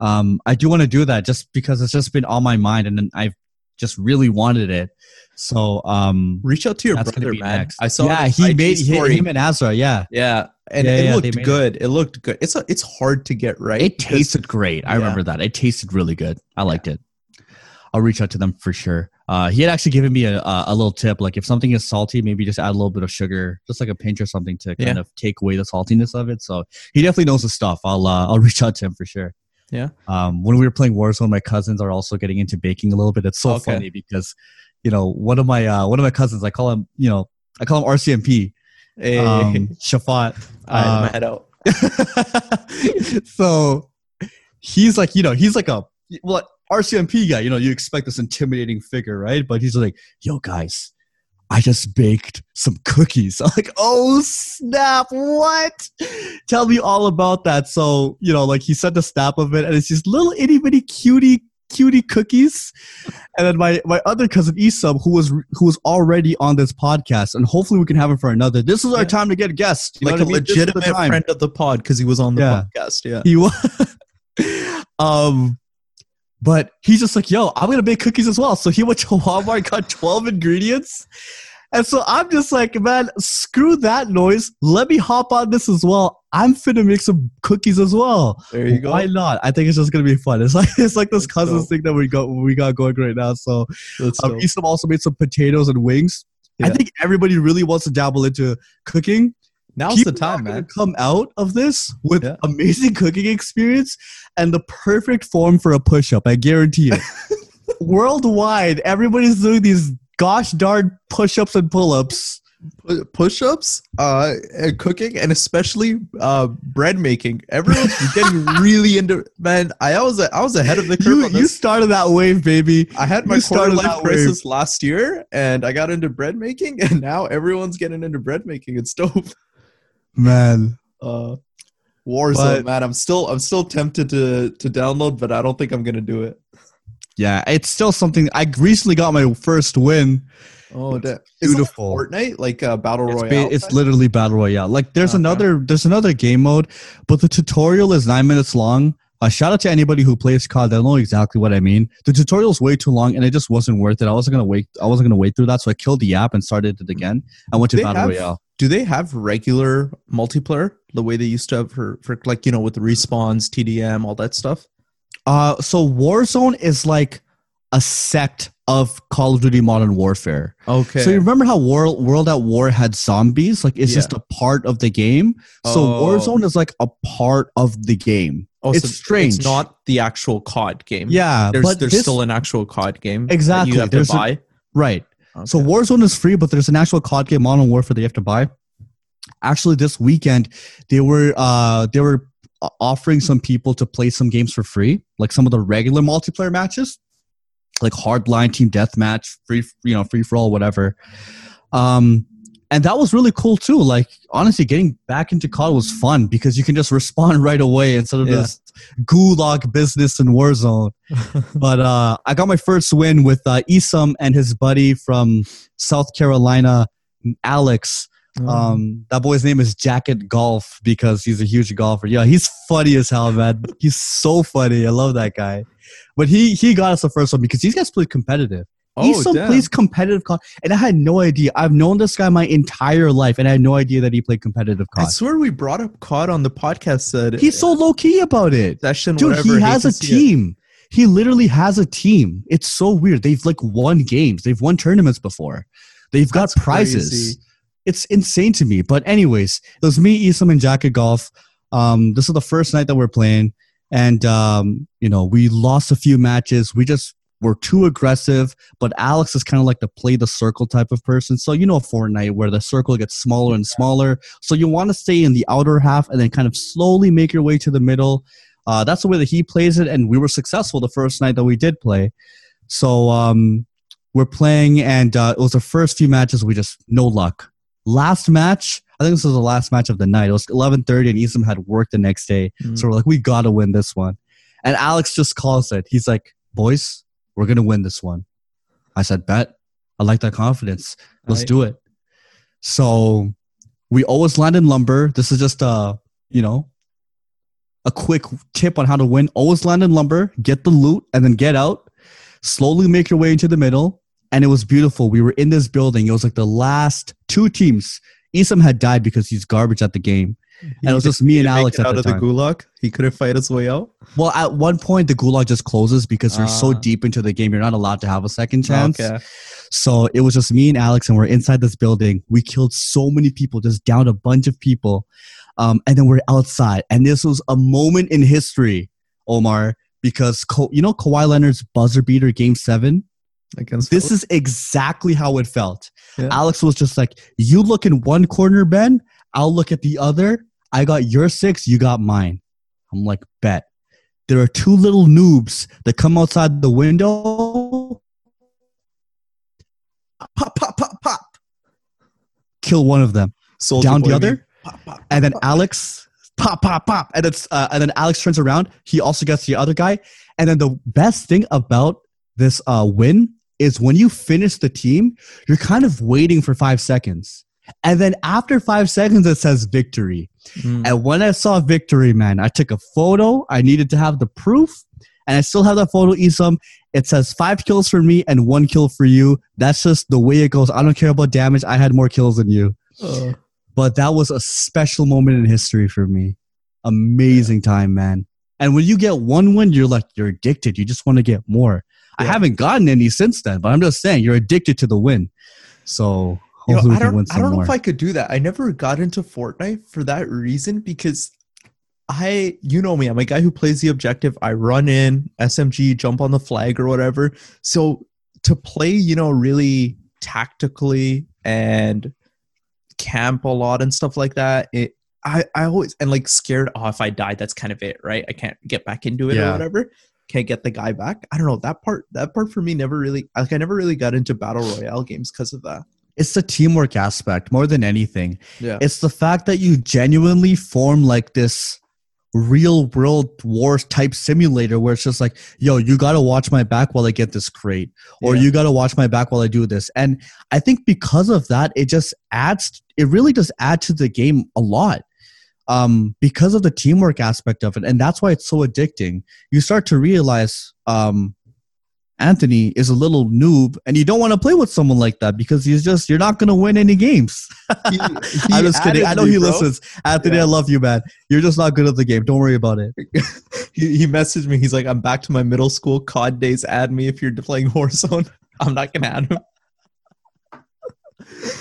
um, I do want to do that just because it's just been on my mind and I've just really wanted it. So um, Reach out to your that's going to brother, man. next. I saw. Yeah, he made story. him and Azra. Yeah, Yeah, and Yeah, it yeah, looked made it. good. It. looked good. It's a, it's hard to get right. it tasted great. I Yeah. remember that. It tasted really good. I liked it. I'll reach out to them for sure. Uh, he had actually given me a, a, a little tip, like if something is salty, maybe just add a little bit of sugar, just like a pinch or something to kind Yeah. of take away the saltiness of it. So he definitely knows the stuff. I'll uh, I'll reach out to him for sure. Yeah. Um, when we were playing Warzone, my cousins are also getting into baking a little bit. It's so Okay. funny because, you know, one of my uh, one of my cousins, I call him, you know, I call him RCMP, Hey, um, Shafat. I had uh, head out. so he's like, you know, he's like a well RCMP guy. You know, you expect this intimidating figure, right? But he's like, yo, guys, I just baked some cookies. I'm like, oh snap! What? Tell me all about that. So you know, like he sent a snap of it, and it's just little itty bitty cutie cutie cookies and then my my other cousin Isam who was who was already on this podcast and hopefully we can have him for another this is our Yeah. time to get guests you Like a I mean? This is the legitimate friend of the pod because he was on the Yeah. podcast. Yeah. He was. um, but he's just like, yo, I'm gonna make cookies as well. So he went to Walmart, got 12 ingredients. And so I'm just like, man, screw that noise. Let me hop on this as well. I'm finna make some cookies as well. There you go. Why not? I think it's just gonna be fun. It's like it's like this Let's cousins thing that we got we got going right now. So Let's um. Isam also made some potatoes and wings. I think everybody really wants to dabble into cooking Now's people the time, man. Come out of this with Yeah. amazing cooking experience and the perfect form for a push-up. I guarantee it. Worldwide, everybody's doing these gosh darn push-ups and pull-ups. Push-ups, uh, and cooking, and especially uh, bread making. Everyone's getting really into. Man, I was I was ahead of the curve You you started that wave, baby. I had you my quarter started life crisis last year, and I got into bread making, and now everyone's getting into bread making. It's dope. Man, Uh, Warzone, But- man. I'm still I'm still tempted to to download, but I don't think I'm gonna do it. yeah, it's still something. I recently got my first win. Oh, It's damn. beautiful. Is it like Fortnite, like uh, battle It's, royale. ba- it's type? literally battle royale. Like there's Okay. another there's another game mode, but the tutorial is nine minutes long. Uh, shout out to anybody who plays COD. They know exactly what I mean. The tutorial is way too long, and it just wasn't worth it. I wasn't gonna wait. I wasn't gonna wait through that, so I killed the app and started it again. I went to They battle have- royale. Do they have regular multiplayer the way they used to have for for like you know with the respawns, TDM, all that stuff? Uh, so Warzone is like a sect of Call of Duty Modern Warfare. Okay. So you remember how World World at War had zombies? Like it's Yeah. just a part of the game. So Oh. Warzone is like a part of the game. oh, it's strange. It's not the actual COD game. Yeah, There's but there's this- still an actual COD game. that Exactly. You have There's to a- buy. Right. So Warzone is free, but there's an actual COD game, Modern Warfare, that you have to buy. Actually, this weekend they were uh they were offering some people to play some games for free, like some of the regular multiplayer matches, like Hardline, Team Deathmatch, free you know free for all, whatever. Um, and that was really cool too. Like honestly, getting back into COD was fun because you can just respawn right away instead of Yeah. this gulag business in Warzone. but uh, I got my first win with uh, Isam and his buddy from South Carolina, Alex. Mm. Um, that boy's name is Jacket Golf because he's a huge golfer. Yeah, he's funny as hell, man. he's so funny. I love that guy. But he he got us the first one because these guys play competitive. Oh, damn. plays competitive COD, and I had no idea. I've known this guy my entire life, and I had no idea that he played competitive COD. I swear we brought up COD on the podcast. Said He's so low key about it. session. Dude, whatever, he has a see it. team. He literally has a team. It's so weird. They've like won games. They've won tournaments before. They've got prizes. crazy. It's insane to me. But anyways, it was me, Isam, and Jacket Golf. Um, this is the first night that we're playing, and um, you know we lost a few matches. We just were too aggressive. But Alex is kind of like the play the circle type of person. So you know Fortnite where the circle gets smaller and smaller. So you want to stay in the outer half and then kind of slowly make your way to the middle. Uh, that's the way that he plays it, and we were successful the first night that we did play. So um, we're playing, and uh, it was the first few matches. We just no luck. Last match, I think this was the last match of the night. It was 11:30, and Isam had work the next day, Mm. so we're like, we gotta win this one. And Alex just calls it. He's like, "Boys, we're gonna win this one." I said, "Bet." I like that confidence. Let's Right. do it. So we always land in lumber. This is just a you know a quick tip on how to win. Always land in lumber, get the loot, and then get out. Slowly make your way into the middle. And it was beautiful. We were in this building. It was like the last two teams. Isam had died because he's garbage at the game. And it was just me and Alex at out the of time. the gulag. He couldn't fight his way out. Well, at one point, the gulag just closes because you're so Ah. deep into the game. You're not allowed to have a second chance. Okay. So it was just me and Alex, and we're inside this building. We killed so many people, just downed a bunch of people. Um, and then we're outside. And this was a moment in history, Omar, because Ka- you know Kawhi Leonard's buzzer beater game seven? Against This is exactly how it felt. Yeah. Alex was just like, You look in one corner, Ben. I'll look at the other. I got your six, you got mine. I'm like, Bet. There are two little noobs that come outside the window, pop, pop, pop, pop. kill one of them. Soldier down the other. Pop, pop, and then. Alex pop pop pop, and it's uh, and then Alex turns around. He also gets the other guy, and then the best thing about this uh, win is when you finish the team, you're kind of waiting for five seconds, and then after five seconds, it says victory. Mm. And when I saw victory, man, I took a photo. I needed to have the proof, and I still have that photo. Isam. it says five kills for me and one kill for you. That's just the way it goes. I don't care about damage. I had more kills than you Uh, but that was a special moment in history for me. Amazing time, man. And when you get one win, you're like you're addicted. You just want to get more. I haven't gotten any since then, but I'm just saying you're addicted to the win. So you know, I don't, I don't know if I could do that. I never got into Fortnite for that reason because I, you know me, I'm a guy who plays the objective. I run in SMG, jump on the flag or whatever. So to play, you know, really tactically and camp a lot and stuff like that, it, I, I always and like scared. Oh, if I die, that's kind of it, right? I can't get back into it Yeah. or whatever. Can't get the guy back. I don't know that part. That part for me never really like. I never really got into battle royale games because of that. It's the teamwork aspect more than anything. Yeah. It's the fact that you genuinely form like this real world war type simulator where it's just like, yo, you got to watch my back while I get this crate, or Yeah. you got to watch my back while I do this. And I think because of that, it just adds, it really does add to the game a lot um, because of the teamwork aspect of it. And that's why it's so addicting. You start to realize, um, Anthony is a little noob, and you don't want to play with someone like that because he's just you're not going to win any games. He- he I'm just kidding. I know me, he bro. listens. Anthony, Yeah. I love you, man. You're just not good at the game. Don't worry about it. He, he messaged me. He's like, "I'm back to my middle school COD days. Add me if you're playing Warzone." I'm not gonna add him.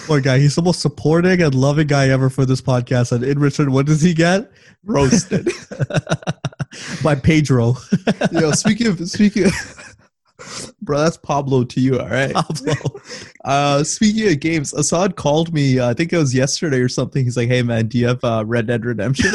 Poor guy. He's the most supporting and loving guy ever for this podcast. And in return, what does he get? Roasted. By Pedro. Yo, speaking of speaking, of, bro, that's Pablo to you. All right. Pablo. Uh, speaking of games, Assad called me. Uh, I think it was yesterday or something. He's like, "Hey man, do you have uh, Red Dead Redemption?"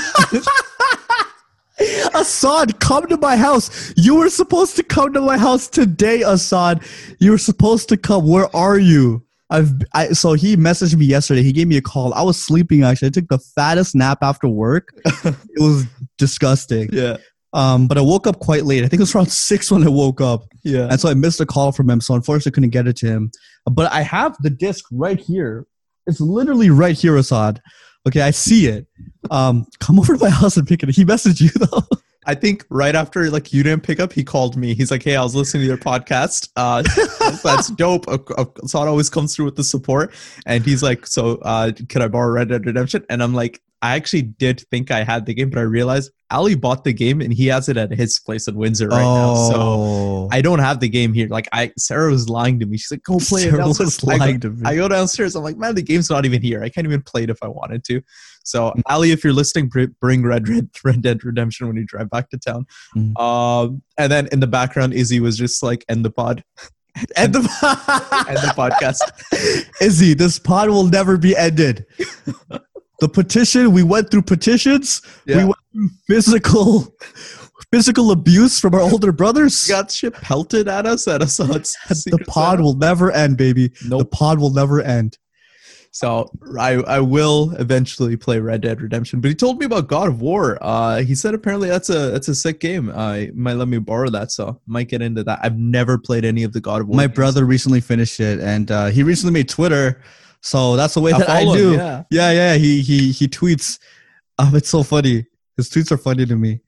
Assad, come to my house. You were supposed to come to my house today, Assad. You were supposed to come. Where are you? I've I so he messaged me yesterday. He gave me a call. I was sleeping actually. I took the fattest nap after work. it was disgusting. Yeah. Um, but I woke up quite late. I think it was around six when I woke up, Yeah. and so I missed a call from him. So unfortunately, couldn't get it to him. But I have the disc right here. It's literally right here, Assad. Okay, I see it. Um, come over to my house and pick it. He messaged you though. I think right after like you didn't pick up, he called me. He's like, "Hey, I was listening to your podcast. Uh, that's, dope. Assad always comes through with the support." And he's like, "So, uh, could I borrow Red Dead Redemption?" And I'm like, "I actually did think I had the game, but I realized Ali bought the game and he has it at his place in Windsor right now. So Oh. I don't have the game here. Like, I Sarah was lying to me. She's like, "Go play it." Sarah downstairs." was I go- lying to me. I go downstairs. I'm like, man, the game's not even here. I can't even play it if I wanted to. So, Ali, if you're listening, bring Red, Red Red Dead Redemption when you drive back to town. Mm. Um, and then in the background, Izzy was just like, end the pod, End the, end the podcast. Izzy, this pod will never be ended. the petition, we went through petitions. We went through physical physical abuse from our older brothers. Got shit pelted at us at us. the pod will never end, baby. The pod will never end. So I I will eventually play Red Dead Redemption. But he told me about God of War. Uh, he said apparently that's a that's a sick game. Uh, might let me borrow that, so might get into that. I've never played any of the God of War. My games. brother recently finished it, and uh, he recently made Twitter. So that's the way I that I follow him, do. yeah. yeah, yeah. He he he tweets. Um, it's so funny. His tweets are funny to me.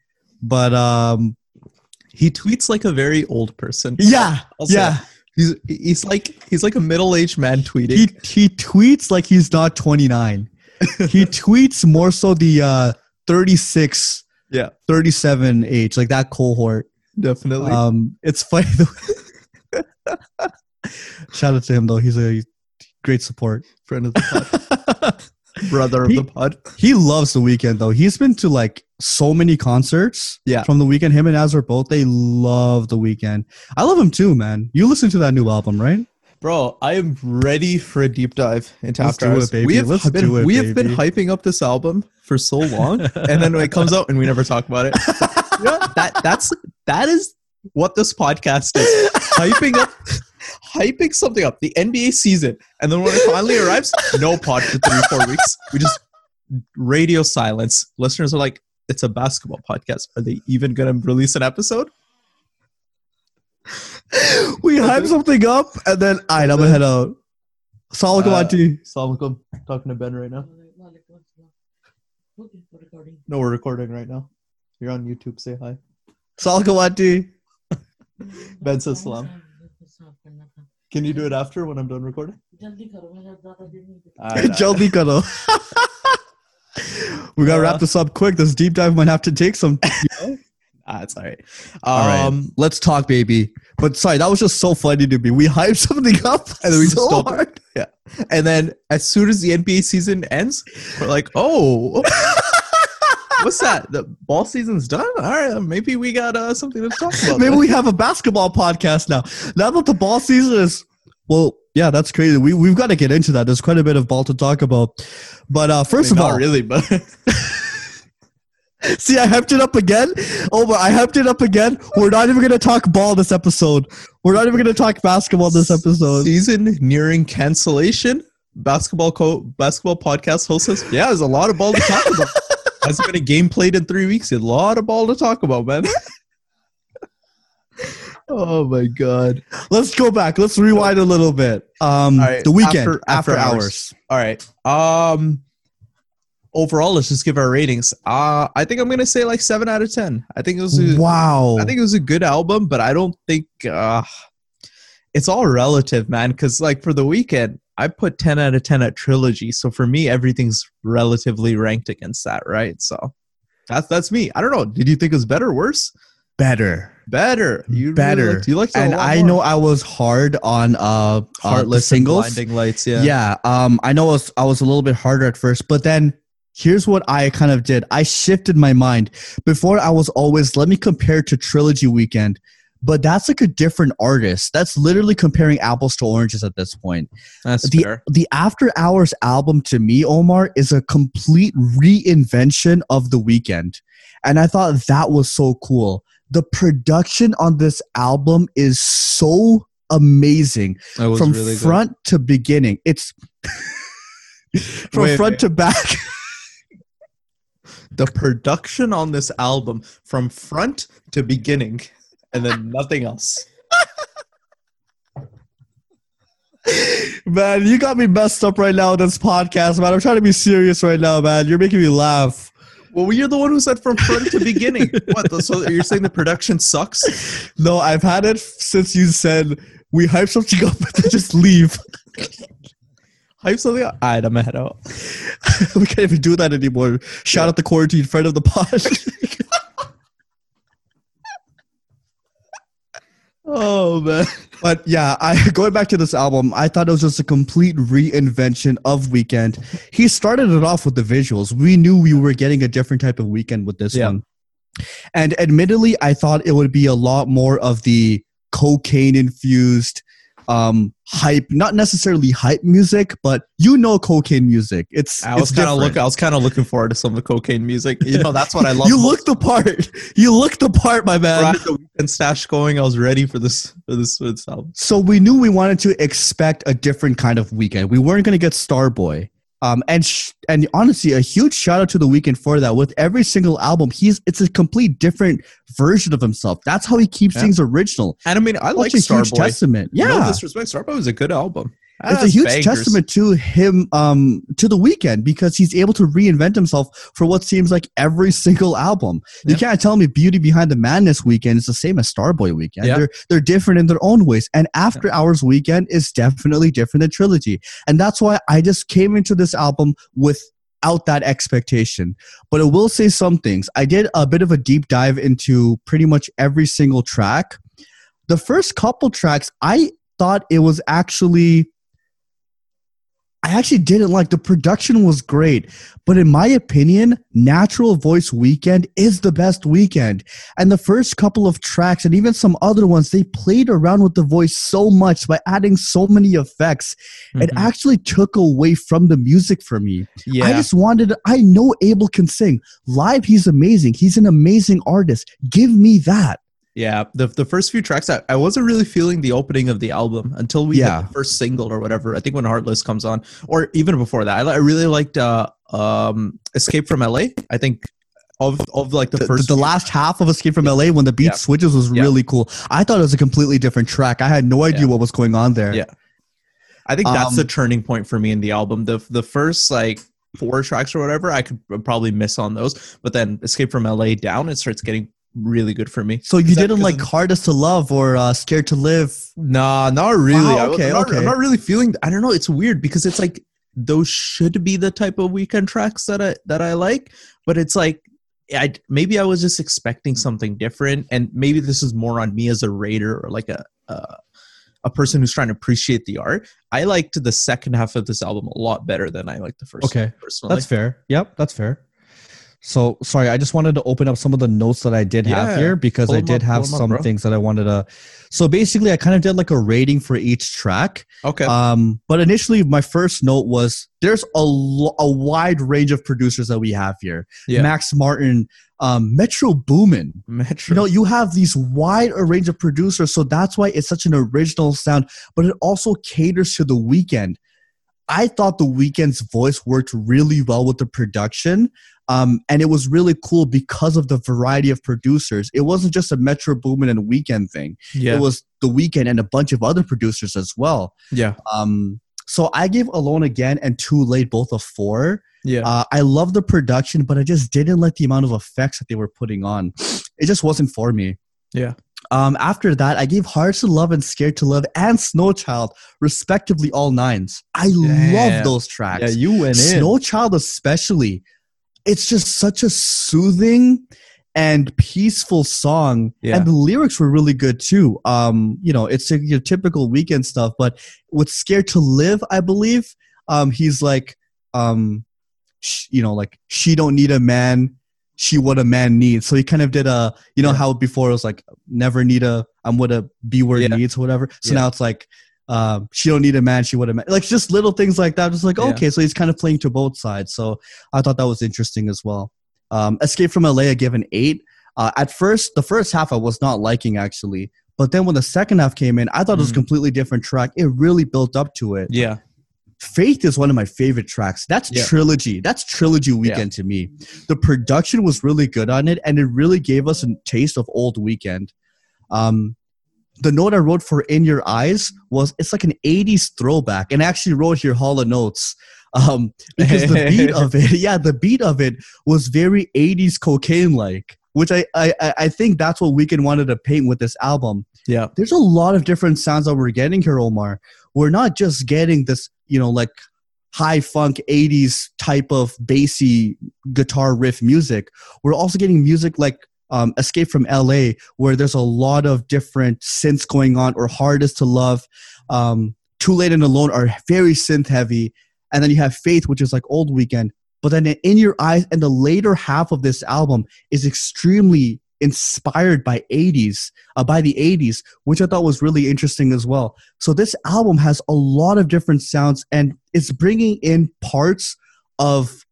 But um, He tweets like a very old person. yeah, I'll yeah. He's he's like he's like a middle aged man tweeting. He he tweets like he's not 29. he tweets more so the uh 36, yeah, 37 age, like that cohort. definitely. Um, it's funny. Shout out to him though. He's a great support. Friend of the pod, brother of He- the pod. He loves the Weeknd though. He's been to like so many concerts. Yeah. From the Weeknd, him and Azra both they love the Weeknd. I love him too, man. You listen to that new album, right? Bro, I am ready for a deep dive into Let's After it, baby. We have Let's been do it, we have been hyping up this album for so long, and then when it comes out and we never talk about it. Know, that that's that is what this podcast is. hyping up hyping something up, the NBA season, and then when it finally arrives, no pod for three, four weeks. We just radio silence. Listeners are like, it's a basketball podcast. Are they even gonna release an episode? we hype something up and then all right, I'm gonna head out. Salam Uh, talking to Ben right now. Okay, we're recording. No, we're recording right now. You're on YouTube. Say hi. Salam. Ben says salam. Can you do it after when I'm done recording? Jaldi karo. We gotta wrap uh, this up quick. This deep dive might have to take some. You know? ah, it's all right. Um, all right. Um, let's talk, baby. But sorry, that was just so funny to me. We hyped something up and then we so stopped. hard. Yeah. And then as soon as the NBA season ends, we're like, oh. what's that? The ball season's done. All right, maybe we got uh, something to talk about. Maybe then. we have a basketball podcast now. Now that the ball season is, well, yeah, that's crazy. We we've got to get into that. There's quite a bit of ball to talk about. But uh, I first mean, of not all, really, but See, I hyped it up again. Oh, but I hyped it up again. We're not even going to talk ball this episode. We're not even going to talk basketball this episode. season nearing cancellation. Basketball co- basketball podcast host says, "Yeah, there's a lot of ball to talk about. Hasn't been a game played in three weeks. A lot of ball to talk about, man." oh my god! Let's go back. Let's rewind a little bit. Um, All right, the Weeknd after- after, after hours. All right. Um, overall, let's just give our ratings. Uh, I think I'm gonna say like seven out of ten. I think it was. A, Wow. I think it was a good album, but I don't think uh, it's all relative, man. Because like for the Weeknd, I put ten out of ten at trilogy. So for me, everything's relatively ranked against that, right? So that's that's me. I don't know. Did you think it was better, or worse? better. Better. You Better. Really liked, you liked And I more. know I was hard on uh, uh Heartless and singles. blinding lights. Yeah. Yeah. Um, I know I was, I was a little bit harder at first, but then here's what I kind of did. I shifted my mind. Before I was always let me compare to Trilogy Weeknd, but that's like a different artist. That's literally comparing apples to oranges at this point. That's the fair. the After Hours album to me, Omar, is a complete reinvention of the Weeknd. And I thought that was so cool. The production on this album is so amazing from really good. front to beginning. It's from Wait, front wait. to back. The production on this album from front to beginning, and then nothing else. man, you got me messed up right now this podcast, man. I'm trying to be serious right now, man. You're making me laugh. Well, you're the one who said from front to beginning. What? So you're saying the production sucks? No, I've had it since you said we hype something up and then just leave. Hype something? up? Alright, I'm gonna head out. we can't even do that anymore. Shout Yeah. out the quarantine friend of the pod. Oh man. but yeah, I going back to this album, I thought it was just a complete reinvention of Weeknd. He started it off with the visuals. We knew we were getting a different type of Weeknd with this Yeah. one. And admittedly, I thought it would be a lot more of the cocaine infused um hype, not necessarily hype music, but you know cocaine music. It's I was kind of look. I was kind of looking forward to some of the cocaine music. You know, that's what I love. You look the part. You look the part, my man. Right, the Weeknd stash going. I was ready for this for this, for this album. So we knew we wanted to expect a different kind of Weeknd. We weren't going to get Starboy. Um, and sh- and honestly, a huge shout out to the Weeknd for that. With every single album, he's it's a complete different version of himself. That's how he keeps Yeah. things original. And I mean, I like Such a huge Starboy. testament. Yeah, No disrespect, Starboy was a good album. It's a huge testament to him um to the Weeknd because he's able to reinvent himself for what seems like every single album. You can't tell me beauty behind the madness Weeknd is the same as starboy Weeknd. They're they're different in their own ways. And after hours Weeknd is definitely different than trilogy. And that's why i just came into this album without that expectation. But i will say some things. I did a bit of a deep dive into pretty much every single track. The first couple tracks i thought it was actually I actually didn't like the production was great, but in my opinion, Natural Voice Weeknd is the best Weeknd. And the first couple of tracks and even some other ones, they played around with the voice so much by adding so many effects. It Mhm. actually took away from the music for me. yeah. I just wanted I know Abel can sing. Live he's amazing. He's an amazing artist. Give me that. Yeah, the the first few tracks, I, I wasn't really feeling the opening of the album until we Yeah. had the first single or whatever. I think when Heartless comes on, or even before that, I, I really liked uh, um, Escape from LA. I think of of like the, The, first the few- last half of Escape from LA when the beat Yeah. switches was Yeah. really cool. I thought it was a completely different track. I had no idea what was going on there. Yeah. I think that's Um, the turning point for me in the album. The the first like four tracks or whatever, I could probably miss on those, but then Escape from LA down, it starts getting really good for me. So you didn't like Hardest to Love or uh, Scared to Live? Nah, not really. Wow, okay, I'm, not, okay. I'm not really feeling. I don't know. It's weird because it's like those should be the type of Weeknd tracks that I that I like, but it's like I maybe I was just expecting something different, and maybe this is more on me as a raider or like a. Uh, a person who's trying to appreciate the art. I liked the second half of this album a lot better than I liked the first. Okay, personally. That's fair. Yep, that's fair. So sorry, I just wanted to open up some of the notes that I did have here because I did up, have 'em up, some things that I wanted to. So basically, I kind of did like a rating for each track. okay. Um, but initially, my first note was there's a lo- a wide range of producers that we have here. yeah, Max Martin, um, Metro Boomin, Metro. you know you have these wide range of producers so that's why it's such an original sound but it also caters to the Weeknd i thought the Weeknd's voice worked really well with the production um, and it was really cool because of the variety of producers it wasn't just a metro boomin and Weeknd thing yeah, it was the Weeknd and a bunch of other producers as well yeah, um, so i gave alone again and too late both a four yeah. uh, I love the production, but I just didn't like the amount of effects that they were putting on. It just wasn't for me. Yeah. Um, after that, I gave Hardest to Love and Scared to Love and Snow Child, respectively, all nines. I Damn. love those tracks. yeah, you went in. Snow Child, especially. It's just such a soothing and peaceful song. Yeah. And the lyrics were really good too. Um, you know, it's your typical Weeknd stuff, but with Scared to Live, I believe, um, he's like, um, sh- you know, like she don't need a man, she what a man needs. So he kind of did a, you know, Yeah. how before it was like never need a, I'm what a B word Yeah. needs or whatever. So now it's like, um, she don't need a man, she would have man. Like just little things like that. Just like Yeah. okay, so he's kind of playing to both sides. So I thought that was interesting as well. Um, Escape from LA, I give an eight. Uh, at first, the first half I was not liking actually, But then when the second half came in, I thought it was a Mm. completely different track. It really built up to it. Yeah. Faith is one of my favorite tracks. That's Yeah. trilogy. That's trilogy Weeknd to me. The production was really good on it, and it really gave us a taste of old Weeknd. Um, the note I wrote for "In Your Eyes" was it's like an '80s throwback, and I actually wrote here Hall & Oates um, because the beat of it, yeah, the beat of it was very '80s cocaine like, which I, I I- think that's what Weeknd wanted to paint with this album Yeah. there's a lot of different sounds that we're getting here, Omar. We're not just getting this, you know, like high funk 80s type of bassy guitar riff music. We're also getting music like um, Escape from LA, where there's a lot of different synths going on, or Hardest to Love. Um, Too Late and Alone are very synth heavy. And then you have Faith, which is like Old Weeknd. But then In Your Eyes and the later half of this album is extremely inspired by 80s uh, by the 80s which i thought was really interesting as well so this album has a lot of different sounds and it's bringing in parts of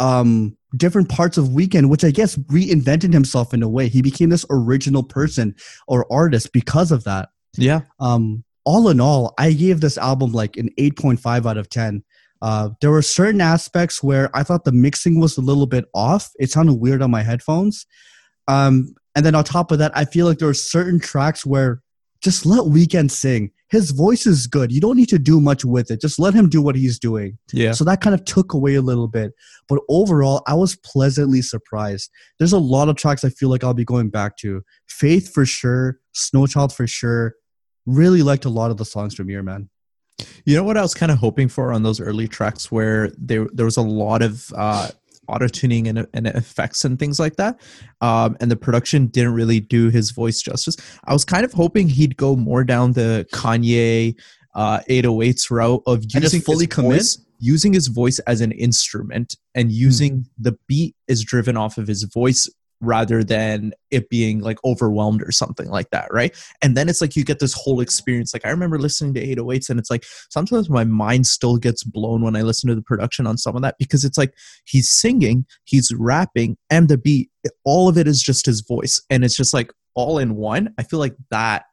um different parts of Weeknd which i guess reinvented himself in a way he became this original person or artist because of that Yeah. um all in all i gave this album like an 8.5 out of 10 uh, there were certain aspects where I thought the mixing was a little bit off. It sounded weird on my headphones. Um, and then on top of that, I feel like there are certain tracks where just let Weeknd sing. His voice is good. You don't need to do much with it. Just let him do what he's doing. Yeah. So that kind of took away a little bit. But overall, I was pleasantly surprised. There's a lot of tracks I feel like I'll be going back to. Faith for sure, Snowchild for sure. Really liked a lot of the songs from here, man. You know what I was kind of hoping for on those early tracks where there there was a lot of uh, auto tuning and, and effects and things like that, um, and the production didn't really do his voice justice. I was kind of hoping he'd go more down the Kanye uh, 808s route of using fully commit? voice, using his voice as an instrument and using the beat is driven off of his voice rather than it being like overwhelmed or something like that, right? And then it's like you get this whole experience. Like I remember listening to 808s and it's like sometimes my mind still gets blown when I listen to the production on some of that because it's like he's singing, he's rapping, and the beat, all of it is just his voice. And it's just like all in one. I feel like that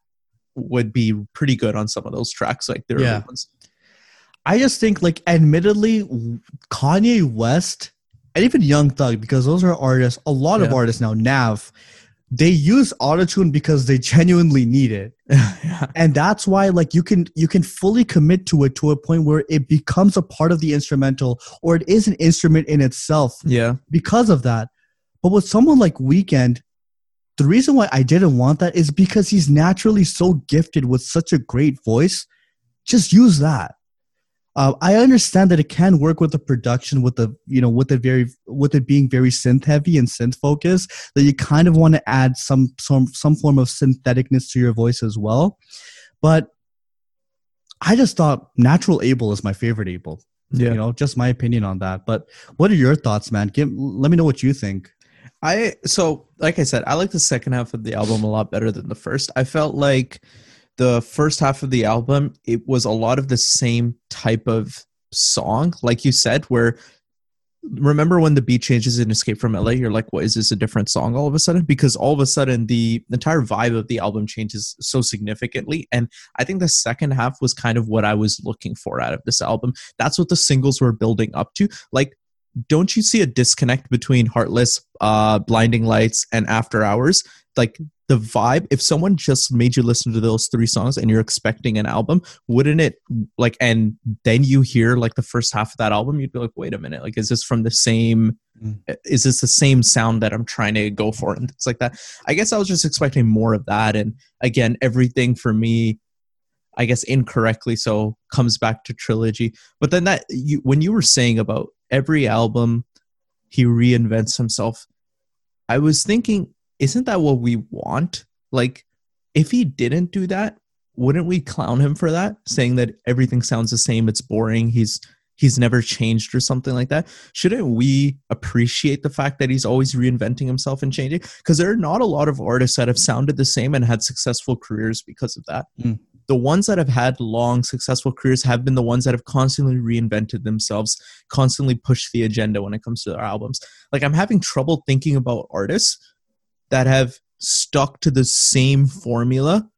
would be pretty good on some of those tracks, like there Yeah. ones. I just think, like, admittedly, Kanye West and even Young Thug, because those are artists, a lot of artists now, Nav, they use autotune because they genuinely need it. yeah. And that's why, like, you can you can fully commit to it to a point where it becomes a part of the instrumental or it is an instrument in itself Yeah. because of that. But with someone like Weeknd, the reason why I didn't want that is because he's naturally so gifted with such a great voice. Just use that. Uh, I understand that it can work with the production, with the you know, with it very, with it being very synth heavy and synth focused. That you kind of want to add some some some form of syntheticness to your voice as well. But I just thought Natural Abel is my favorite Abel Yeah. you know just my opinion on that but what are your thoughts man give let me know what you think I so like I said, I like the second half of the album a lot better than the first. I felt like the first half of the album it was a lot of the same type of song, like you said, where remember when the beat changes in Escape from LA, you're like, what is this a different song all of a sudden? Because all of a sudden the entire vibe of the album changes so significantly. And I think the second half was kind of what I was looking for out of this album. That's what the singles were building up to. Like don't you see a disconnect between Heartless, uh, Blinding Lights, and After Hours? Like the vibe, if someone just made you listen to those three songs and you're expecting an album, wouldn't it like, and then you hear like the first half of that album, you'd be like, wait a minute, like, is this from the same, Mm. is this the same sound that I'm trying to go for and things like that? I guess I was just expecting more of that. And again, everything for me, I guess incorrectly so comes back to trilogy. But then that you when you were saying about every album he reinvents himself, I was thinking, isn't that what we want? Like if he didn't do that, wouldn't we clown him for that, saying that everything sounds the same, it's boring, he's he's never changed or something like that? Shouldn't we appreciate the fact that he's always reinventing himself and changing? Because there are not a lot of artists that have sounded the same and had successful careers because of that hmm. the ones that have had long successful careers have been the ones that have constantly reinvented themselves constantly pushed the agenda when it comes to their albums like i'm having trouble thinking about artists that have stuck to the same formula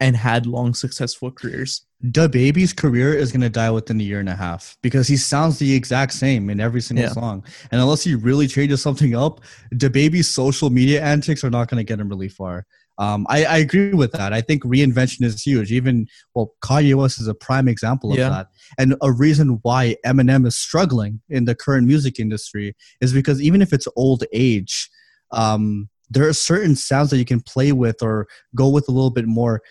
and had long successful careers. DaBaby's career is gonna die within a year and a half because he sounds the exact same in every single Yeah. song. And unless he really changes something up, Da Baby's social media antics are not gonna get him really far. Um, I, I agree with that. I think reinvention is huge. Even well, Kanye West is a prime example of Yeah. that. And a reason why Eminem is struggling in the current music industry is because even if it's old age, um, there are certain sounds that you can play with or go with a little bit more.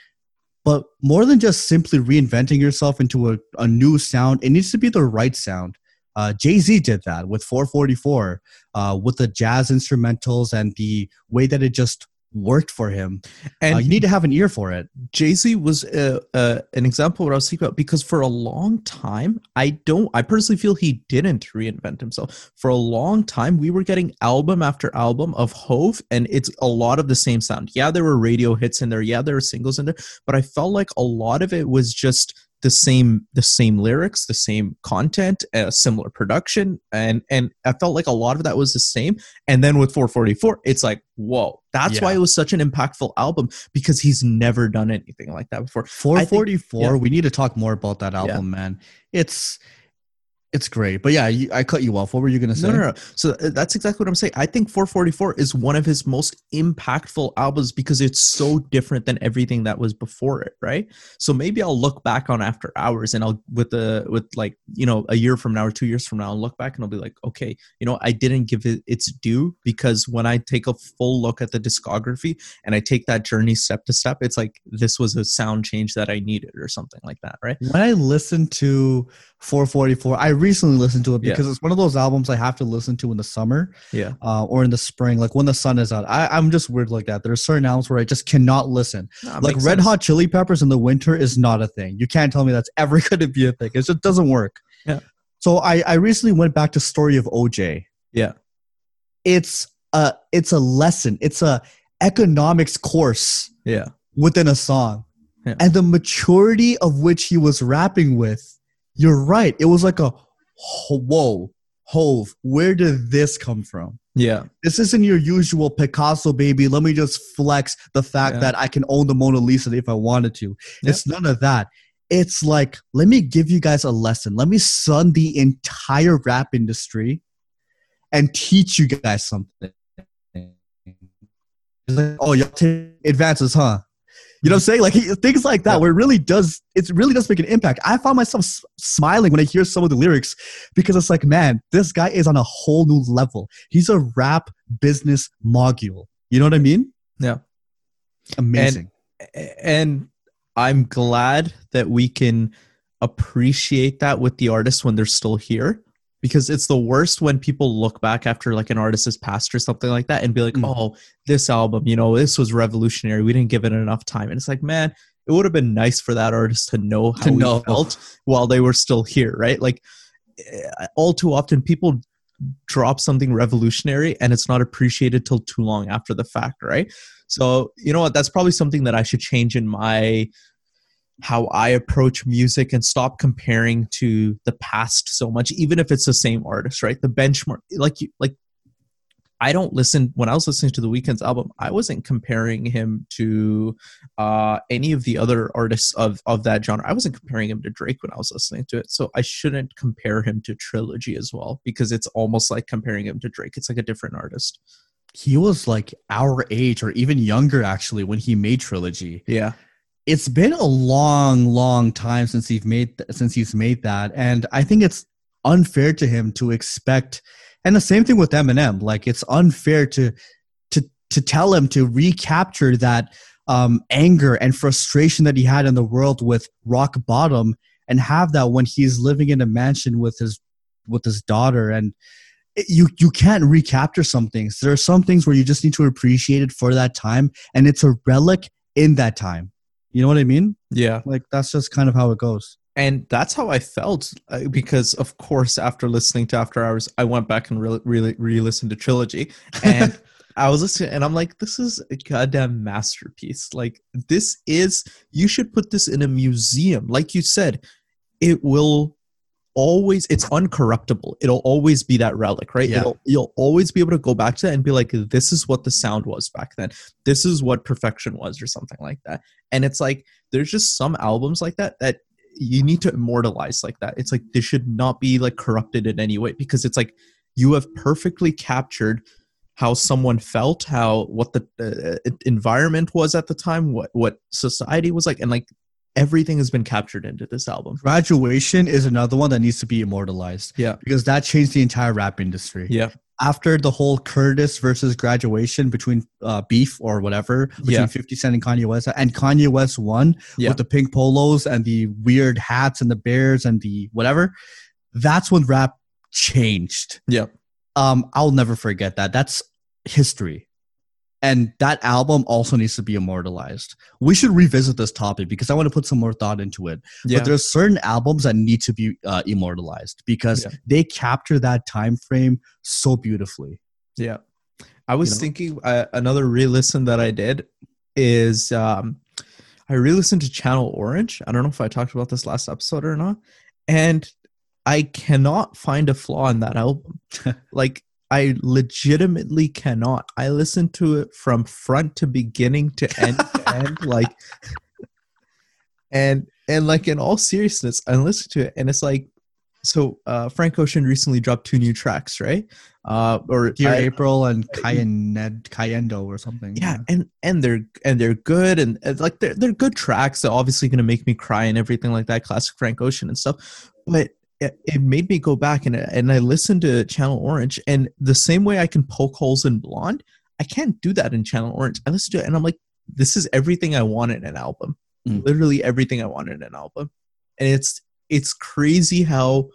But more than just simply reinventing yourself into a, a new sound, it needs to be the right sound. Uh, Jay Z did that with 444, uh, with the jazz instrumentals and the way that it just worked for him. And uh, you need to have an ear for it. Jay Z was uh, uh, an example of what I was thinking about because for a long time, I don't, I personally feel he didn't reinvent himself. For a long time, we were getting album after album of Hove, and it's a lot of the same sound. Yeah, there were radio hits in there. Yeah, there were singles in there, but I felt like a lot of it was just the same the same lyrics the same content a similar production and and i felt like a lot of that was the same and then with 444 it's like whoa that's Yeah. why it was such an impactful album because he's never done anything like that before 444, yeah. we need to talk more about that album, man. It's it's great. But yeah, you, I cut you off. What were you going to say? No, no, no. So uh, that's exactly what I'm saying. I think 444 is one of his most impactful albums because it's so different than everything that was before it, right? So maybe I'll look back on After Hours and I'll with the with like you know a year from now or two years from now, I'll look back and I'll be like, okay, you know, I didn't give it its due because when I take a full look at the discography and I take that journey step to step, it's like this was a sound change that I needed or something like that, right? When I listened to 444, I recently listened to it Yeah. because it's one of those albums I have to listen to in the summer Yeah. uh, or in the spring, like when the sun is out. I, I'm just weird like that. There are certain albums where I just cannot listen. That like Red sense. Hot Chili Peppers in the winter is not a thing. You can't tell me that's ever going to be a thing. It just doesn't work. Yeah. So I, I recently went back to Story of OJ. Yeah. It's a it's a lesson. It's a economics course Yeah. within a song. Yeah. And the maturity of which he was rapping with, you're right. It was like a "Ho- whoa, hove. Where did this come from? Yeah. This isn't your usual Picasso baby. Let me just flex the fact Yeah. that I can own the Mona Lisa if I wanted to. Yep. It's none of that. It's like, let me give you guys a lesson. Let me sun the entire rap industry and teach you guys something. It's like, oh, y'all take advances, huh? You know what I'm saying? Like he- things like that, Yeah. where it really does, it really does make an impact. I found myself s- smiling when I hear some of the lyrics because it's like, man, this guy is on a whole new level. He's a rap business mogul. You know what I mean? Yeah. Amazing. and I'm glad that we can appreciate that with the artists when they're still here because it's the worst when people look back after like an artist has passed or something like that and be like, Mm. "Oh, this album, you know, this was revolutionary. We didn't give it enough time." And it's like, man, it would have been nice for that artist to know how To he know. felt while they were still here, right? Like eh, all too often people drop something revolutionary and it's not appreciated till too long after the fact, right? So, you know what? That's probably something that I should change in my how I approach music and stop comparing to the past so much, even if it's the same artist, right? The benchmark, like you, like I don't listen when I was listening to the Weeknd's album. I wasn't comparing him to uh, any of the other artists of of that genre. I wasn't comparing him to Drake when I was listening to it. So I shouldn't compare him to Trilogy as well because it's almost like comparing him to Drake. It's like a different artist. he was like our age or even younger actually when he made Trilogy. Yeah, It's been a long, long time since he's made since he's made that, and I think it's unfair to him to expect. And the same thing with Eminem. Like it's unfair to to to tell him to recapture that um, anger and frustration that he had in the world with Rock Bottom, and have that when he's living in a mansion with his with his daughter and you you can't recapture some things there are some things where you just need to appreciate it for that time and it's a relic in that time you know what i mean yeah. like that's just kind of how it goes and that's how I felt uh, because, of course, after listening to After Hours, I went back and really, really re-listened to Trilogy, and I was listening, and I'm like, this is a goddamn masterpiece. Like, this is you should put this in a museum, like you said. It will always it's uncorruptible. It'll always be that relic, right? Yeah. It'll, you'll always be able to go back to that and be like, this is what the sound was back then. This is what perfection was, or something like that. And it's like there's just some albums like that that you need to immortalize like that. It's like they should not be like corrupted in any way because it's like you have perfectly captured how someone felt, how what the uh, environment was at the time, what what society was like, and like everything has been captured into this album. Graduation is another one that needs to be immortalized Yeah. because that changed the entire rap industry. Yeah. After the whole Curtis versus graduation between uh, beef or whatever between Yeah. 50 Cent and Kanye West, and Kanye West won Yeah. with the pink polos and the weird hats and the bears and the whatever. That's when rap changed. Yeah. Um, I'll never forget that. That's history. And that album also needs to be immortalized. We should revisit this topic because I want to put some more thought into it Yeah. but there's certain albums that need to be uh, immortalized because Yeah. they capture that time frame so beautifully Yeah. I was You know? thinking uh, another re-listen that I did is um I re-listened to Channel Orange. I don't know if I talked about this last episode or not. And I cannot find a flaw in that album. like I legitimately cannot. I listened to it from front to beginning to end to end like and and like in all seriousness, I listened to it and it's like so uh Frank Ocean recently dropped two new tracks, right? Uh or Dear I- April and Cayenne Cayendo or something yeah and and they're and they're good and, and, like they're, they're good tracks they're obviously going to make me cry and everything like that classic frank ocean and stuff but it, it made me go back and and i listened to channel orange and the same way i can poke holes in blonde i can't do that in channel orange i listen to it and i'm like this is everything i want in an album Mm. literally everything i want in an album and it's it's crazy how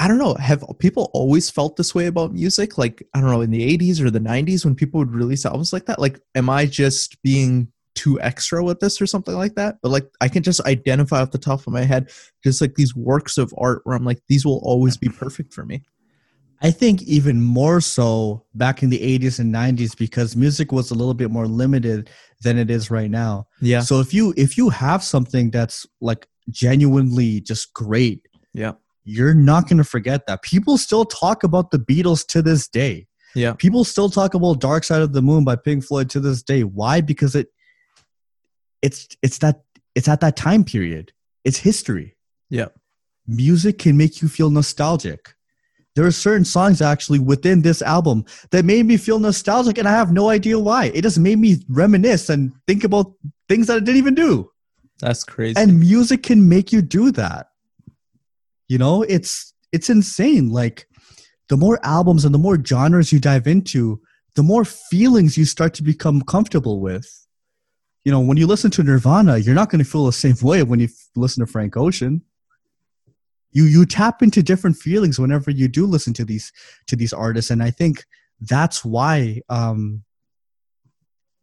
I don't know. Have people always felt this way about music? Like, I don't know, in the 80s or the 90s when people would release albums like that? Like, am I just being too extra with this or something like that? But like, I can just identify off the top of my head just like these works of art where I'm like, these will always be perfect for me. i think even more so back in the 80s and 90s because music was a little bit more limited than it is right now Yeah. so if you if you have something that's like genuinely just great Yeah. you're not going to forget that people still talk about the beatles to this day Yeah. people still talk about dark side of the moon by pink floyd to this day why because it it's it's that it's at that time period. It's history. Yeah. music can make you feel nostalgic. There are certain songs actually within this album that made me feel nostalgic and i have no idea why. It just made me reminisce and think about things that i didn't even do. That's crazy. and music can make you do that. You know it's it's insane. Like the more albums and the more genres you dive into the more feelings you start to become comfortable with you know when you listen to nirvana you're not going to feel the same way when you listen to frank ocean you you tap into different feelings whenever you do listen to these to these artists and i think that's why um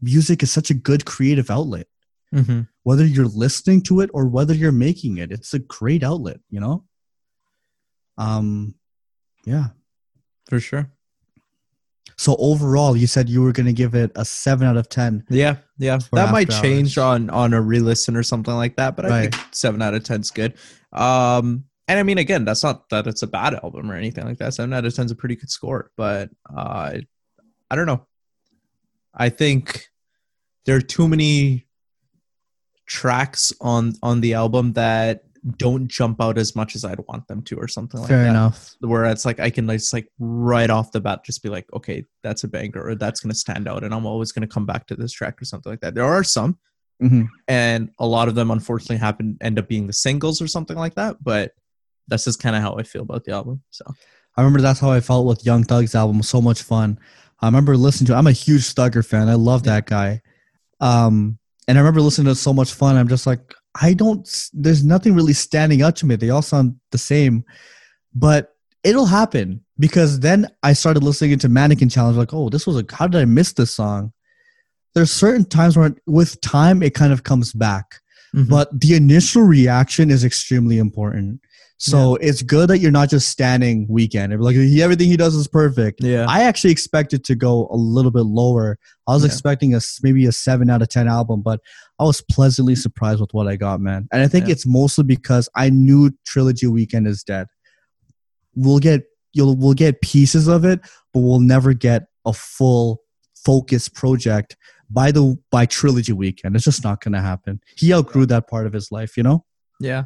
music is such a good creative outlet Mm-hmm. whether you're listening to it or whether you're making it it's a great outlet you know um yeah For sure. So overall you said you were going to give it a 7 out of 10 Yeah, yeah. That might after change on on a re-listen or something like that, but I Right. think seven out of ten is good. Um, and I mean, again, that's not that it's a bad album or anything like that. Seven out of ten is a pretty good score, but uh, I don't know. I think there are too many tracks on on the album that don't jump out as much as I'd want them to, or something like fair that enough where it's like I can just like right off the bat just be like, okay, that's a banger or that's gonna stand out, and I'm always gonna come back to this track or something like that. There are some, Mhm. and a lot of them unfortunately happen end up being the singles or something like that. But that's just kind of how I feel about the album. So i remember that's how i felt with young thug's album so much fun i remember listening to i'm a huge thugger fan i love that guy um and i remember listening to so much fun i'm just like i don't there's nothing really standing out to me they all sound the same but it'll happen because then I started listening to Mannequin Challenge. Like, oh, this was a how did I miss this song? There's certain times where with time it kind of comes back, Mhm. but the initial reaction is extremely important. So it's good that you're not just standing Weeknd. Like he, everything he does is perfect. Yeah. I actually expected to go a little bit lower. I was Yeah. expecting a maybe a seven out of ten album, but I was pleasantly surprised with what I got, man. And I think Yeah. it's mostly because I knew Trilogy Weeknd is dead. We'll get you'll we'll get pieces of it, but we'll never get a full focused project by the by Trilogy Weeknd. It's just not gonna happen. He outgrew that part of his life, you know. Yeah.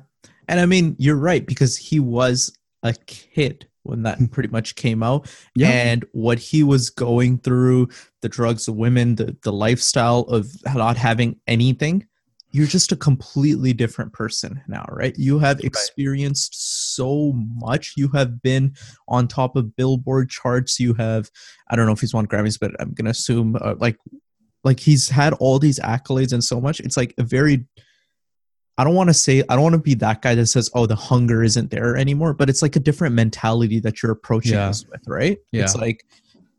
And I mean, you're right because he was a kid when that pretty much came out. Yeah. And what he was going through, the drugs, the women, the, the lifestyle of not having anything, you're just a completely different person now, right? You have experienced so much. You have been on top of Billboard charts. You have, I don't know if he's won Grammys, but I'm going to assume uh, like, like he's had all these accolades and so much. It's like a very I don't want to say I don't want to be that guy that says, "Oh, the hunger isn't there anymore," but it's like a different mentality that you're approaching Yeah. this with, right? Yeah. It's like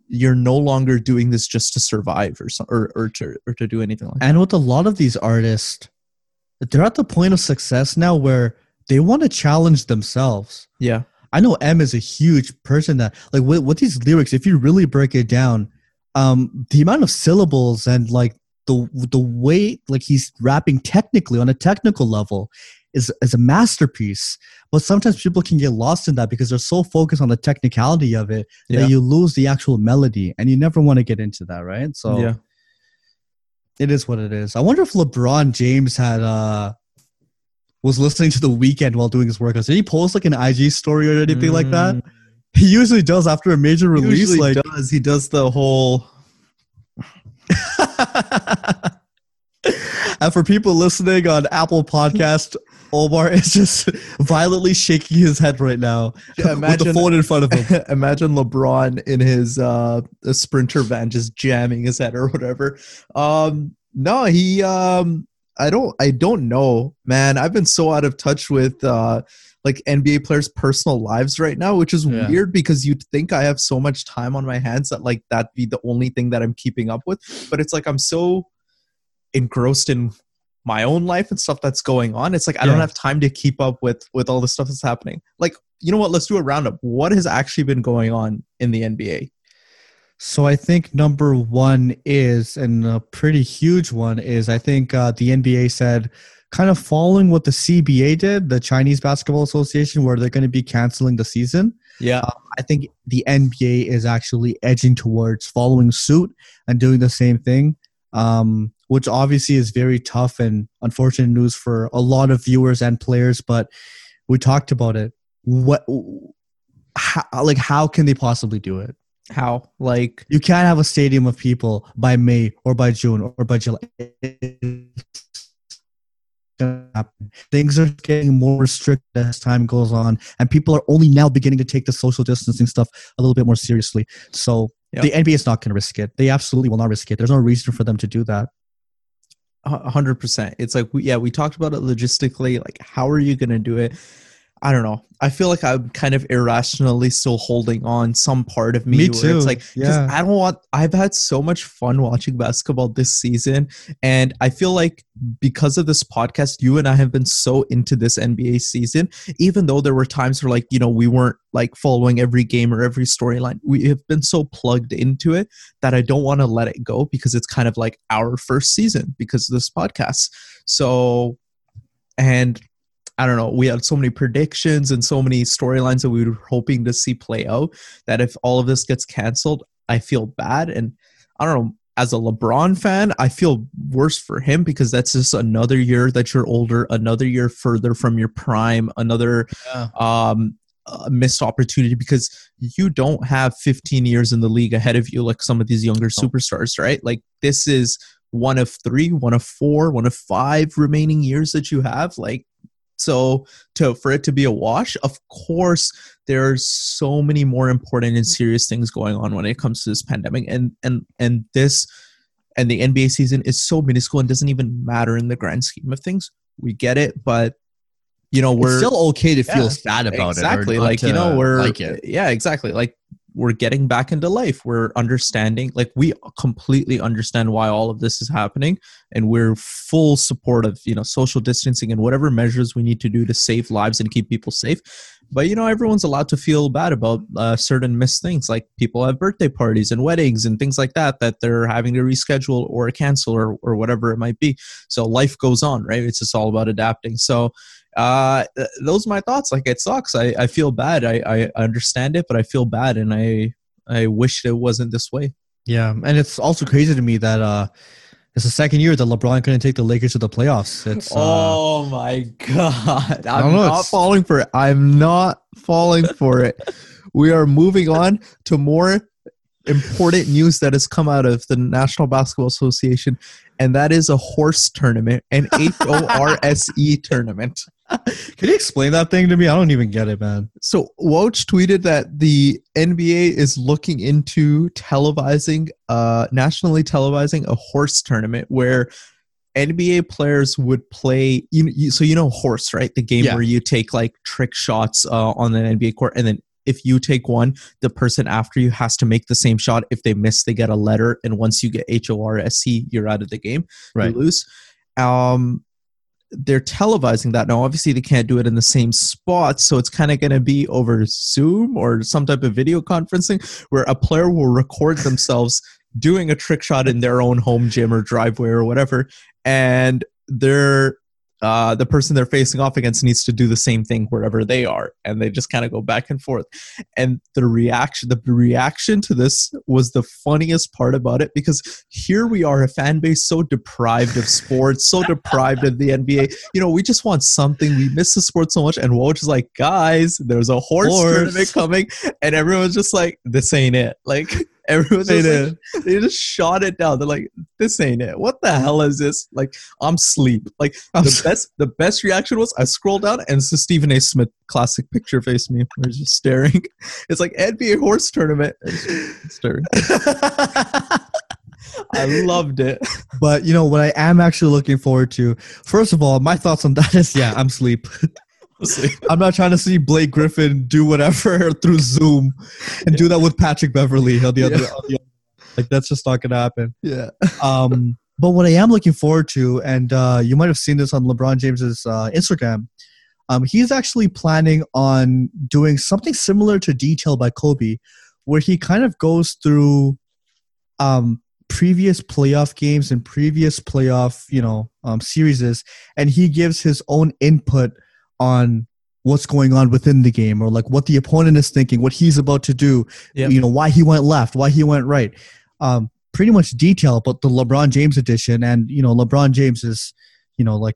you're no longer doing this just to survive or so, or or to or to do anything like that. And with a lot of these artists, they're at the point of success now where they want to challenge themselves. Yeah, I know M is a huge person that like with, with these lyrics, if you really break it down, um, the amount of syllables and like the the way like he's rapping technically on a technical level is is a masterpiece. But sometimes people can get lost in that because they're so focused on the technicality of it Yeah. that you lose the actual melody, and you never want to get into that, right? So yeah. it is what it is. I wonder if LeBron James had uh was listening to the Weeknd while doing his workouts. Did he post like an IG story or anything like that? Mm, He usually does after a major release. like does. He does the whole. and for people listening on Apple Podcast, Omar is just violently shaking his head right now Yeah, with the imagine- phone in front of him. Imagine LeBron in his uh a sprinter van just jamming his head or whatever. Um no, he um I don't I don't know, man. I've been so out of touch with uh like NBA players' personal lives right now, which is Yeah. weird because you'd think I have so much time on my hands that like that'd be the only thing that I'm keeping up with. But it's like I'm so engrossed in my own life and stuff that's going on. It's like I don't have time to keep up with with all the stuff that's happening. Like, you know what? Let's do a roundup. What has actually been going on in the NBA? So I think number one is, and a pretty huge one is, I think uh, the NBA said, kind of following what the CBA did, the Chinese Basketball Association, where they're going to be canceling the season. Yeah. I think the NBA is actually edging towards following suit and doing the same thing, um, which obviously is very tough and unfortunate news for a lot of viewers and players. But we talked about it. What, how, like, how can they possibly do it? How? Like, You can't have a stadium of people by May or by June or by July. Things are getting more restricted as time goes on, and people are only now beginning to take the social distancing stuff a little bit more seriously. So Yeah. the NBA is not going to risk it. They absolutely will not risk it. There's no reason for them to do that. a hundred percent. It's like, we, yeah, we talked about it logistically. Like, how are you going to do it? I don't know. I feel like I'm kind of irrationally still holding on some part of me. Me where It's too. like, Yeah. I don't want, I've had so much fun watching basketball this season. And I feel like because of this podcast, you and I have been so into this NBA season, even though there were times where, like, you know, we weren't like following every game or every storyline. We have been so plugged into it that I don't want to let it go because it's kind of like our first season because of this podcast. So, and I don't know, we had so many predictions and so many storylines that we were hoping to see play out that if all of this gets canceled, I feel bad. And I don't know, as a LeBron fan, I feel worse for him because that's just another year that you're older, another year further from your prime, another Yeah. um uh, missed opportunity because you don't have 15 years in the league ahead of you like some of these younger superstars, right? Like this is one of three, one of four, one of five remaining years that you have. Like so to for it to be a wash, of course there's so many more important and serious things going on when it comes to this pandemic and and and this and the NBA season is so minuscule and doesn't even matter in the grand scheme of things. We get it, but you know, we're it's still okay to feel Yeah, sad about exactly it. Exactly, like you know we're like it. yeah exactly like we're getting back into life. We're understanding like we completely understand why all of this is happening and we're full support of you know social distancing and whatever measures we need to do to save lives and keep people safe. But you know everyone's allowed to feel bad about uh, certain missed things like people have birthday parties and weddings and things like that that they're having to reschedule or cancel or, or whatever it might be. So life goes on right? It's just all about adapting. So uh those are my thoughts. Like it sucks. I, I feel bad. I, I understand it but i feel bad and i i wish it wasn't this way. Yeah, and it's also crazy to me that uh, it's the second year that LeBron couldn't take the Lakers to the playoffs. It's uh, oh my god. I'm know, not falling for it. I'm not falling for it. We are moving on to more important news that has come out of the national basketball association and that is a horse tournament an h-o-r-s-e tournament Can you explain that thing to me? I don't even get it, man. So Woj tweeted that the NBA is looking into televising, uh, nationally televising a horse tournament where NBA players would play. You, you so you know horse, right? The game Yeah. where you take like trick shots uh, on an NBA court, and then if you take one, the person after you has to make the same shot. If they miss, they get a letter, and once you get H O R S E, you're out of the game. Right. You lose. Um, they're televising that now. Obviously, they can't do it in the same spot, so it's kind of going to be over Zoom or some type of video conferencing where a player will record themselves doing a trick shot in their own home gym or driveway or whatever, and they're uh, the person they're facing off against needs to do the same thing wherever they are, and they just kind of go back and forth. And the reaction, the reaction to this was the funniest part about it because here we are, a fan base so deprived of sports, so deprived of the NBA. You know, we just want something. We miss the sport so much, and Woj is like, guys, there's a horse, Horse. tournament coming, and everyone's just like, this ain't it. Like everyone's just like, they just shot it down. They're like, this ain't it. What the hell is this? Like, I'm sleep. Like I'm the best the best reaction was I scrolled down and it's the Stephen A. Smith classic picture face me where he's just staring. It's like NBA horse tournament. Staring. I loved it. But you know what I am actually looking forward to. First of all, my thoughts on that is yeah, I'm sleep. I'm not trying to see Blake Griffin do whatever through Zoom and do that with Patrick Beverley on the other. Yeah. on the other- Like that's just not gonna happen. yeah. Um, but what I am looking forward to, and uh, you might have seen this on LeBron James's uh, Instagram, um, he's actually planning on doing something similar to Detail by Kobe, where he kind of goes through um, previous playoff games and previous playoff, you know, um, series, and he gives his own input on what's going on within the game or like what the opponent is thinking, what he's about to do, Yep. you know, why he went left, why he went right. Um, pretty much detail about the LeBron James edition. And, you know, LeBron James is, you know, like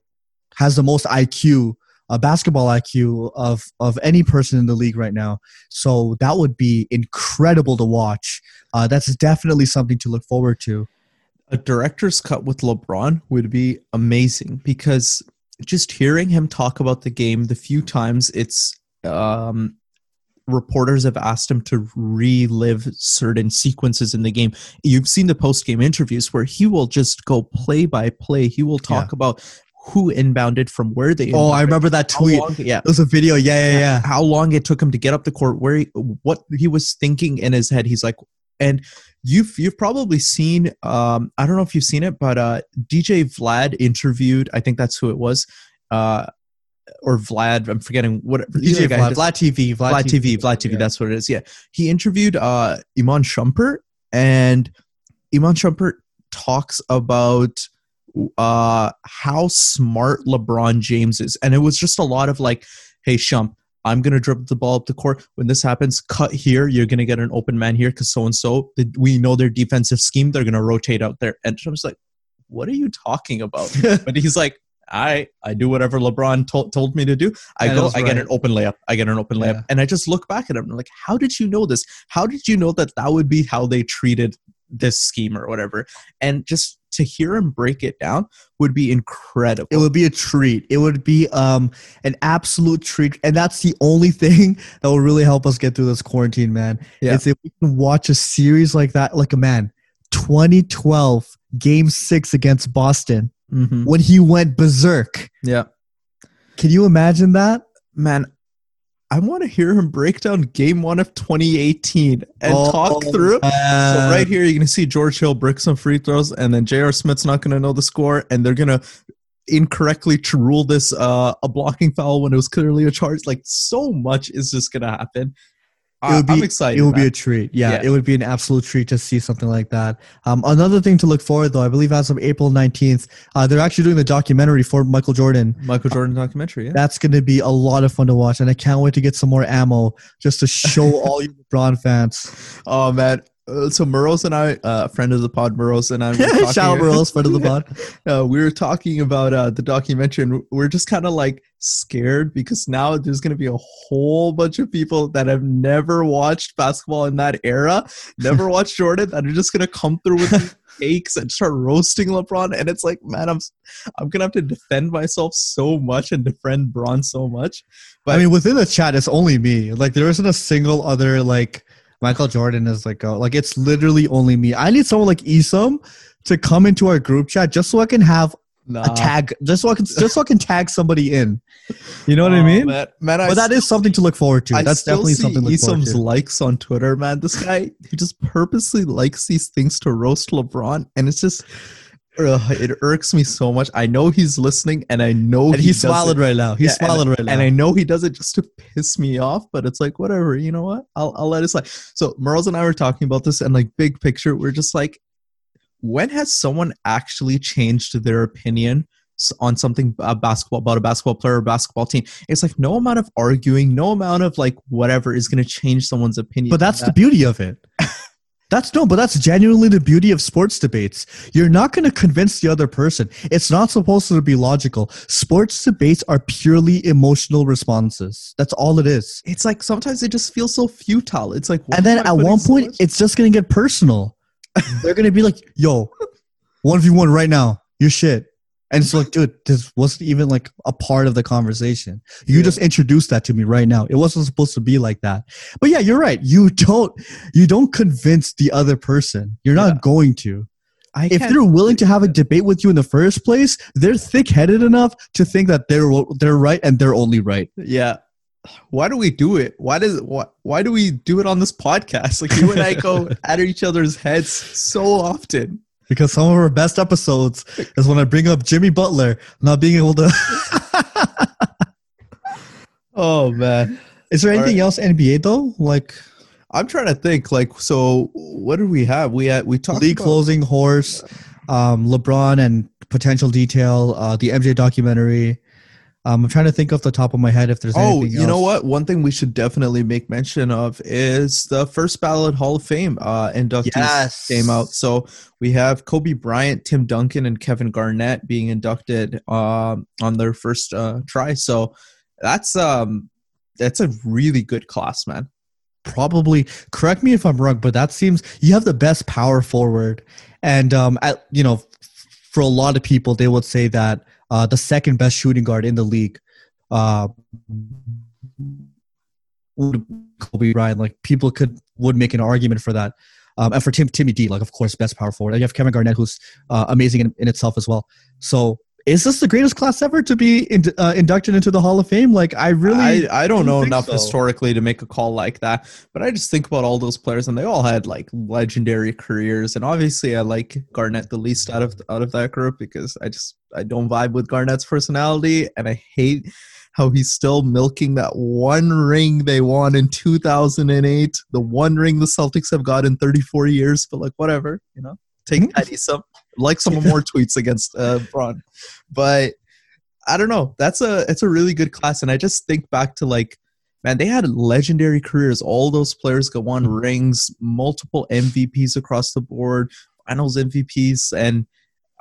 has the most IQ, uh, basketball IQ of, of any person in the league right now. So that would be incredible to watch. Uh, that's definitely something to look forward to. a director's cut with LeBron would be amazing because just hearing him talk about the game the few times it's um reporters have asked him to relive certain sequences in the game you've seen the post game interviews where he will just go play by play he will talk about who inbounded from where they Oh, I remember that tweet. long- yeah There's a video. Yeah, yeah, yeah. how long it took him to get up the court, where he, what he was thinking in his head. He's like, and you've you've probably seen. Um, I don't know if you've seen it, but uh, DJ Vlad interviewed. I think that's who it was. Uh, or Vlad, I'm forgetting what DJ Vlad, Vlad TV, Vlad, Vlad TV, Vlad TV. Yeah. That's what it is. Yeah, he interviewed uh, Iman Shumpert, and Iman Shumpert talks about uh, how smart LeBron James is, and it was just a lot of like, "Hey, Shump, I'm gonna dribble the ball up the court. When this happens, cut here. You're gonna get an open man here because so and so. We know their defensive scheme. They're gonna rotate out there." And I was like, "What are you talking about?" but he's like. I I do whatever LeBron told told me to do. I Yeah, go. I get an open layup. I get an open layup, Yeah. and I just look back at him and I'm like, how did you know this? How did you know that that would be how they treated this scheme or whatever? And just to hear him break it down would be incredible. It would be a treat. It would be um an absolute treat, and that's the only thing that will really help us get through this quarantine, man. Yeah. Is if we can watch a series like that, like a man, 2012 Game Six against Boston Mhm. when he went berserk. Yeah, Can you imagine that? man. I want to hear him break down Game One of 2018 and Oh, talk through. So right here, you're gonna see George Hill brick some free throws, and then J.R. Smith's not gonna know the score, and they're gonna incorrectly to rule this uh, a blocking foul when it was clearly a charge. Like so much is just gonna happen. It would be I'm excited. It would be a treat. Yeah, Yeah. it would be an absolute treat to see something like that. Um, another thing to look forward, though, I believe as of April nineteenth, uh, they're actually doing the documentary for Michael Jordan. Michael Jordan documentary. Yeah. That's going to be a lot of fun to watch, and I can't wait to get some more ammo just to show all you LeBron fans. Oh man. Uh, so Burrows and I, uh, friend of the pod, Burrows and I, Shout friend of the pod. uh, we were talking about uh, the documentary, and we're just kind of like scared because now there's going to be a whole bunch of people that have never watched basketball in that era, never watched Jordan, that are just going to come through with takes and start roasting LeBron. And it's like, man, I'm I'm gonna have to defend myself so much and defend Bron so much. But I mean, within the chat, it's only me. Like, there isn't a single other like Michael Jordan is like, uh, like it's literally only me. I need someone like Isam to come into our group chat just so I can have Nah. a tag, just so I can just so I can tag somebody in. You know what I Oh, mean? man, man I but that is something to look forward to. I That's definitely something to look forward to. likes on Twitter, man. This guy, he just purposely likes these things to roast LeBron, and it's just, ugh, it irks me so much. I know he's listening, and I know And he he's smiling right now. He's Yeah, smiling right now. and I know he does it just to piss me off, but it's like whatever. You know what? I'll I'll let it slide. So Merles and I were talking about this, and like big picture, we're just like, when has someone actually changed their opinion? On something uh, basketball about a basketball player or basketball team, it's like no amount of arguing, no amount of like whatever is going to change someone's opinion. But that's the beauty of it. That's no, but that's genuinely the beauty of sports debates. You're not going to convince the other person. It's not supposed to be logical. Sports debates are purely emotional responses. That's all it is. it's like sometimes it just feels so futile. It's like, And then at one so point, much- it's just going to get personal. They're going to be like, yo, 1v1 right now. You're shit. And it's like, dude, this wasn't even like a part of the conversation. You Yeah. just introduced that to me right now. It wasn't supposed to be like that. But yeah, you're right. You don't you don't convince the other person. You're not Yeah. going to. I If they're willing to have a debate with you in the first place, they're thick-headed enough to think that they're they're right and they're only right. Yeah. Why do we do it? Why does why, why do we do it on this podcast? Like you and I go at each other's heads so often. Because some of our best episodes is when I bring up Jimmy Butler not being able to. Oh man. is there anything else NBA though? Like I'm trying to think like so what do we have? We had we talked league about, closing horse, um, LeBron and potential detail, uh, the MJ documentary. Um, I'm trying to think off the top of my head if there's Oh, anything you know what? One thing we should definitely make mention of is the first ballot Hall of Fame uh inductees Yes. came out. So we have Kobe Bryant, Tim Duncan, and Kevin Garnett being inducted um on their first uh try. So that's um that's a really good class, man. Probably correct me if I'm wrong, but that seems you have the best power forward, and um, at, you know, for a lot of people, they would say that uh, the second best shooting guard in the league, uh, would Kobe Bryant. Like people could would make an argument for that. Um, and for Tim Timmy D, like of course, best power forward. And you have Kevin Garnett, who's uh, amazing in, in itself as well. So, is this the greatest class ever to be in, uh, inducted into the Hall of Fame? Like, I really, I, I don't don't know enough so. historically to make a call like that, but I just think about all those players and they all had like legendary careers. And obviously, I like Garnett the least out of out of that group because I just I don't vibe with Garnett's personality, and I hate how he's still milking that one ring they won in 2008, the one ring the Celtics have got in 34 years. But like whatever, you know, take that some like some more tweets against uh, Bron, but. I don't know. That's a it's a really good class, and I just think back to like, man, they had legendary careers. All those players got won rings, multiple MVPs across the board, Finals MVPs, and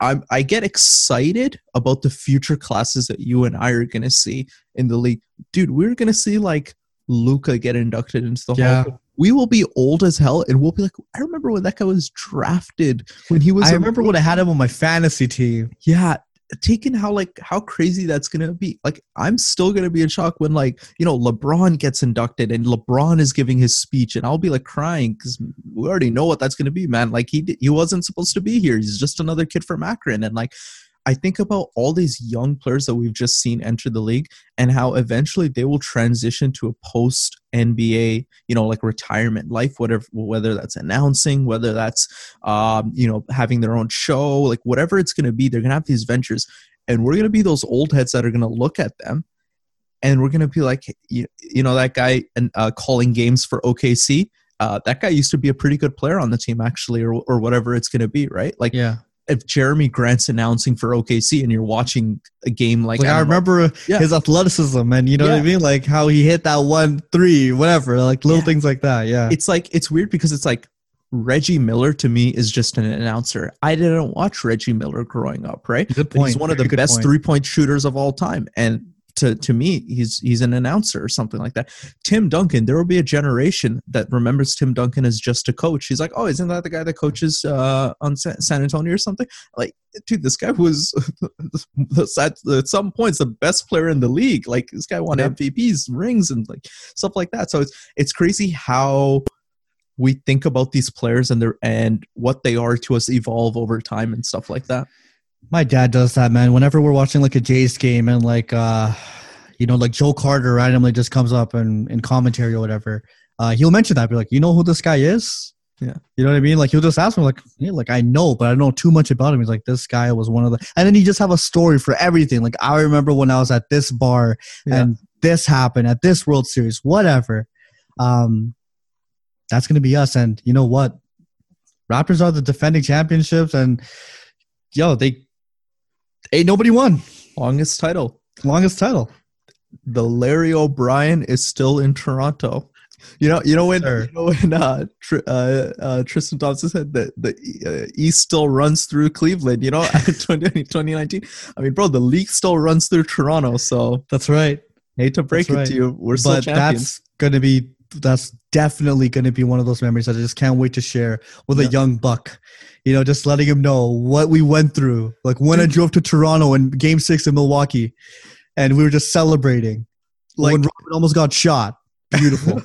I'm I get excited about the future classes that you and I are gonna see in the league, dude. We're gonna see like Luka get inducted into the Yeah. Hall. We will be old as hell, and we'll be like, I remember when that guy was drafted when he was. I a remember when I had him on my fantasy team. yeah taking how like how crazy that's gonna be. Like i'm still gonna be in shock when like you know lebron gets inducted and lebron is giving his speech and i'll be like crying because we already know what that's gonna be man. Like he he wasn't supposed to be here. He's just another kid from akron and like I think about all these young players that we've just seen enter the league and how eventually they will transition to a post NBA, you know, like retirement life, whatever, whether that's announcing, whether that's, um, you know, having their own show, like whatever it's going to be, they're going to have these ventures. And we're going to be those old heads that are going to look at them and we're going to be like, you, you know, that guy uh, calling games for OKC. Uh, that guy used to be a pretty good player on the team, actually, or, or whatever it's going to be, right? Like, Yeah. If Jerami Grant's announcing for OKC and you're watching a game like, Like, I know, remember Yeah. his athleticism and you know what I mean? Like how he hit that one three, whatever, like little Yeah. things like that. Yeah. it's like it's weird because it's like Reggie Miller to me is just an announcer. I didn't watch Reggie Miller growing up, right? Good But he's point. one of the best three point shooters of all time, and to to me, he's he's an announcer or something like that. Tim Duncan, there will be a generation that remembers Tim Duncan as just a coach. He's like, oh, isn't that the guy that coaches uh, on Sa- San Antonio or something? Like, dude, this guy was at, at some points the best player in the league. Like, this guy won Yeah. MVPs, rings, and like stuff like that. So it's it's crazy how we think about these players and their and what they are to us evolve over time and stuff like that. My dad does that, man. Whenever we're watching like a Jays game and like uh you know, like Joe Carter randomly just comes up and in commentary or whatever, uh, he'll mention that. Be like, you know who this guy is? Yeah. You know what I mean? Like he'll just ask me, like, yeah, like I know, but I don't know too much about him. He's like, this guy was one of the and then he just have a story for everything. Like I remember when I was at this bar Yeah. and this happened at this World Series, whatever. Um that's gonna be us. And you know what? Raptors are the defending championships and yo, they ain't nobody won. Longest title. Longest title. the Larry O'Brien is still in Toronto. You know, you know when you know when uh, Tr- uh, uh, Tristan Thompson said that the uh, East still runs through Cleveland. You know, 20, 2019. I mean, bro, the league still runs through Toronto. So That's right. hate to break That's it right. to you, we're still but champions. that's gonna be that's definitely gonna be one of those memories that I just can't wait to share with a young buck. You know, just letting him know what we went through. Like when I mm. drove to Toronto in game six in Milwaukee and we were just celebrating. Like when Robin almost got shot. Beautiful.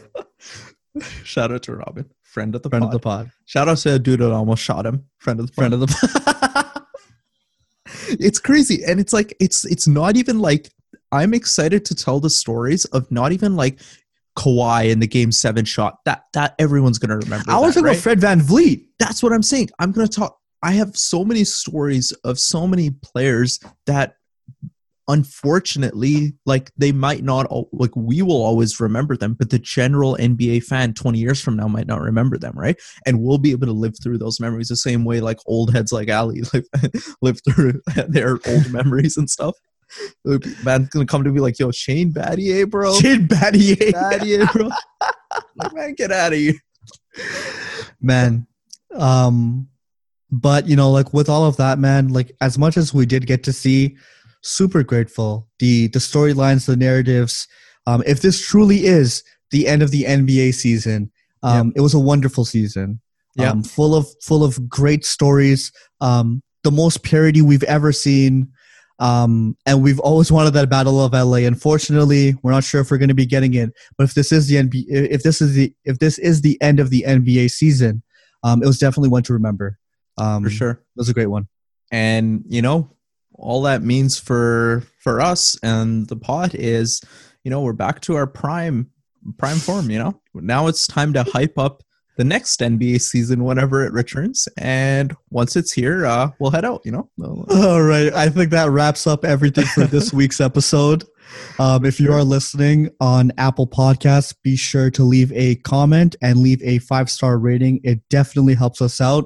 Shout out to Robin, friend of the Friend pod. of the pod. Shout out to a dude that almost shot him, friend of the Friend of the it's crazy and it's like it's it's not even like i'm excited to tell the stories of not even like Kawhi in the game seven shot that that everyone's gonna remember I was talking about Fred VanVleet. That's what i'm saying. I'm gonna talk i have so many stories of so many players that unfortunately like they might not like we will always remember them but the general nba fan 20 years from now might not remember them right? And we'll be able to live through those memories the same way like old heads like ali live, live through their old memories and stuff. Man's gonna come to me like yo shane battier bro. Shane Battier. battier bro. Like man get out of here. Man um but you know like with all of that man like as much as we did get to see super grateful. The the storylines the narratives um if this truly is the end of the nba season um it was a wonderful season. Yeah. um full of full of great stories um the most parody we've ever seen. Um and we've always wanted that battle of la unfortunately we're not sure if we're going to be getting it. But if this is the NBA, if this is the if this is the end of the NBA season, um, it was definitely one to remember. Um, for sure it was a great one. and you know all that means for for us and the pod is you know we're back to our prime prime form you know now it's time to hype up the next nba season whenever it returns and once it's here uh we'll head out you know All right, I think that wraps up everything for this week's episode. Um, if you are listening on Apple Podcasts, be sure to leave a comment and leave a five star rating. It definitely helps us out.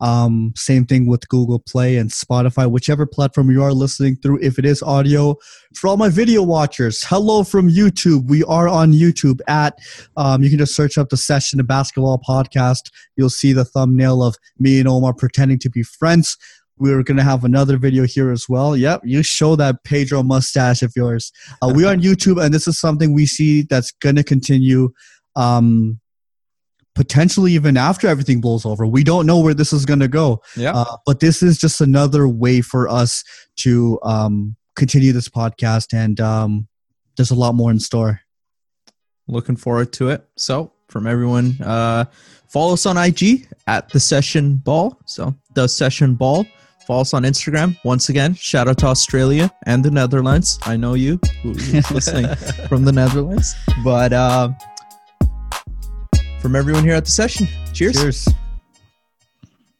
Um, same thing with Google Play and Spotify, whichever platform you are listening through. If it is audio, for all my video watchers, hello from YouTube. We are on YouTube at. Um, you can just search up the Session of Basketball podcast. You'll see the thumbnail of me and Omar pretending to be friends. We're going to have another video here as well. Yep, you show that Pedro mustache of yours. Uh, we are on YouTube, and this is something we see that's going to continue um, potentially even after everything blows over. We don't know where this is going to go, yeah uh, but this is just another way for us to um, continue this podcast, and um, there's a lot more in store. looking forward to it so from everyone uh follow us on ig at the session ball so the session ball Follow us on Instagram. Once again, shout out to Australia and the Netherlands. I know you who's listening from the Netherlands. But uh, from everyone here at the session, cheers. Cheers.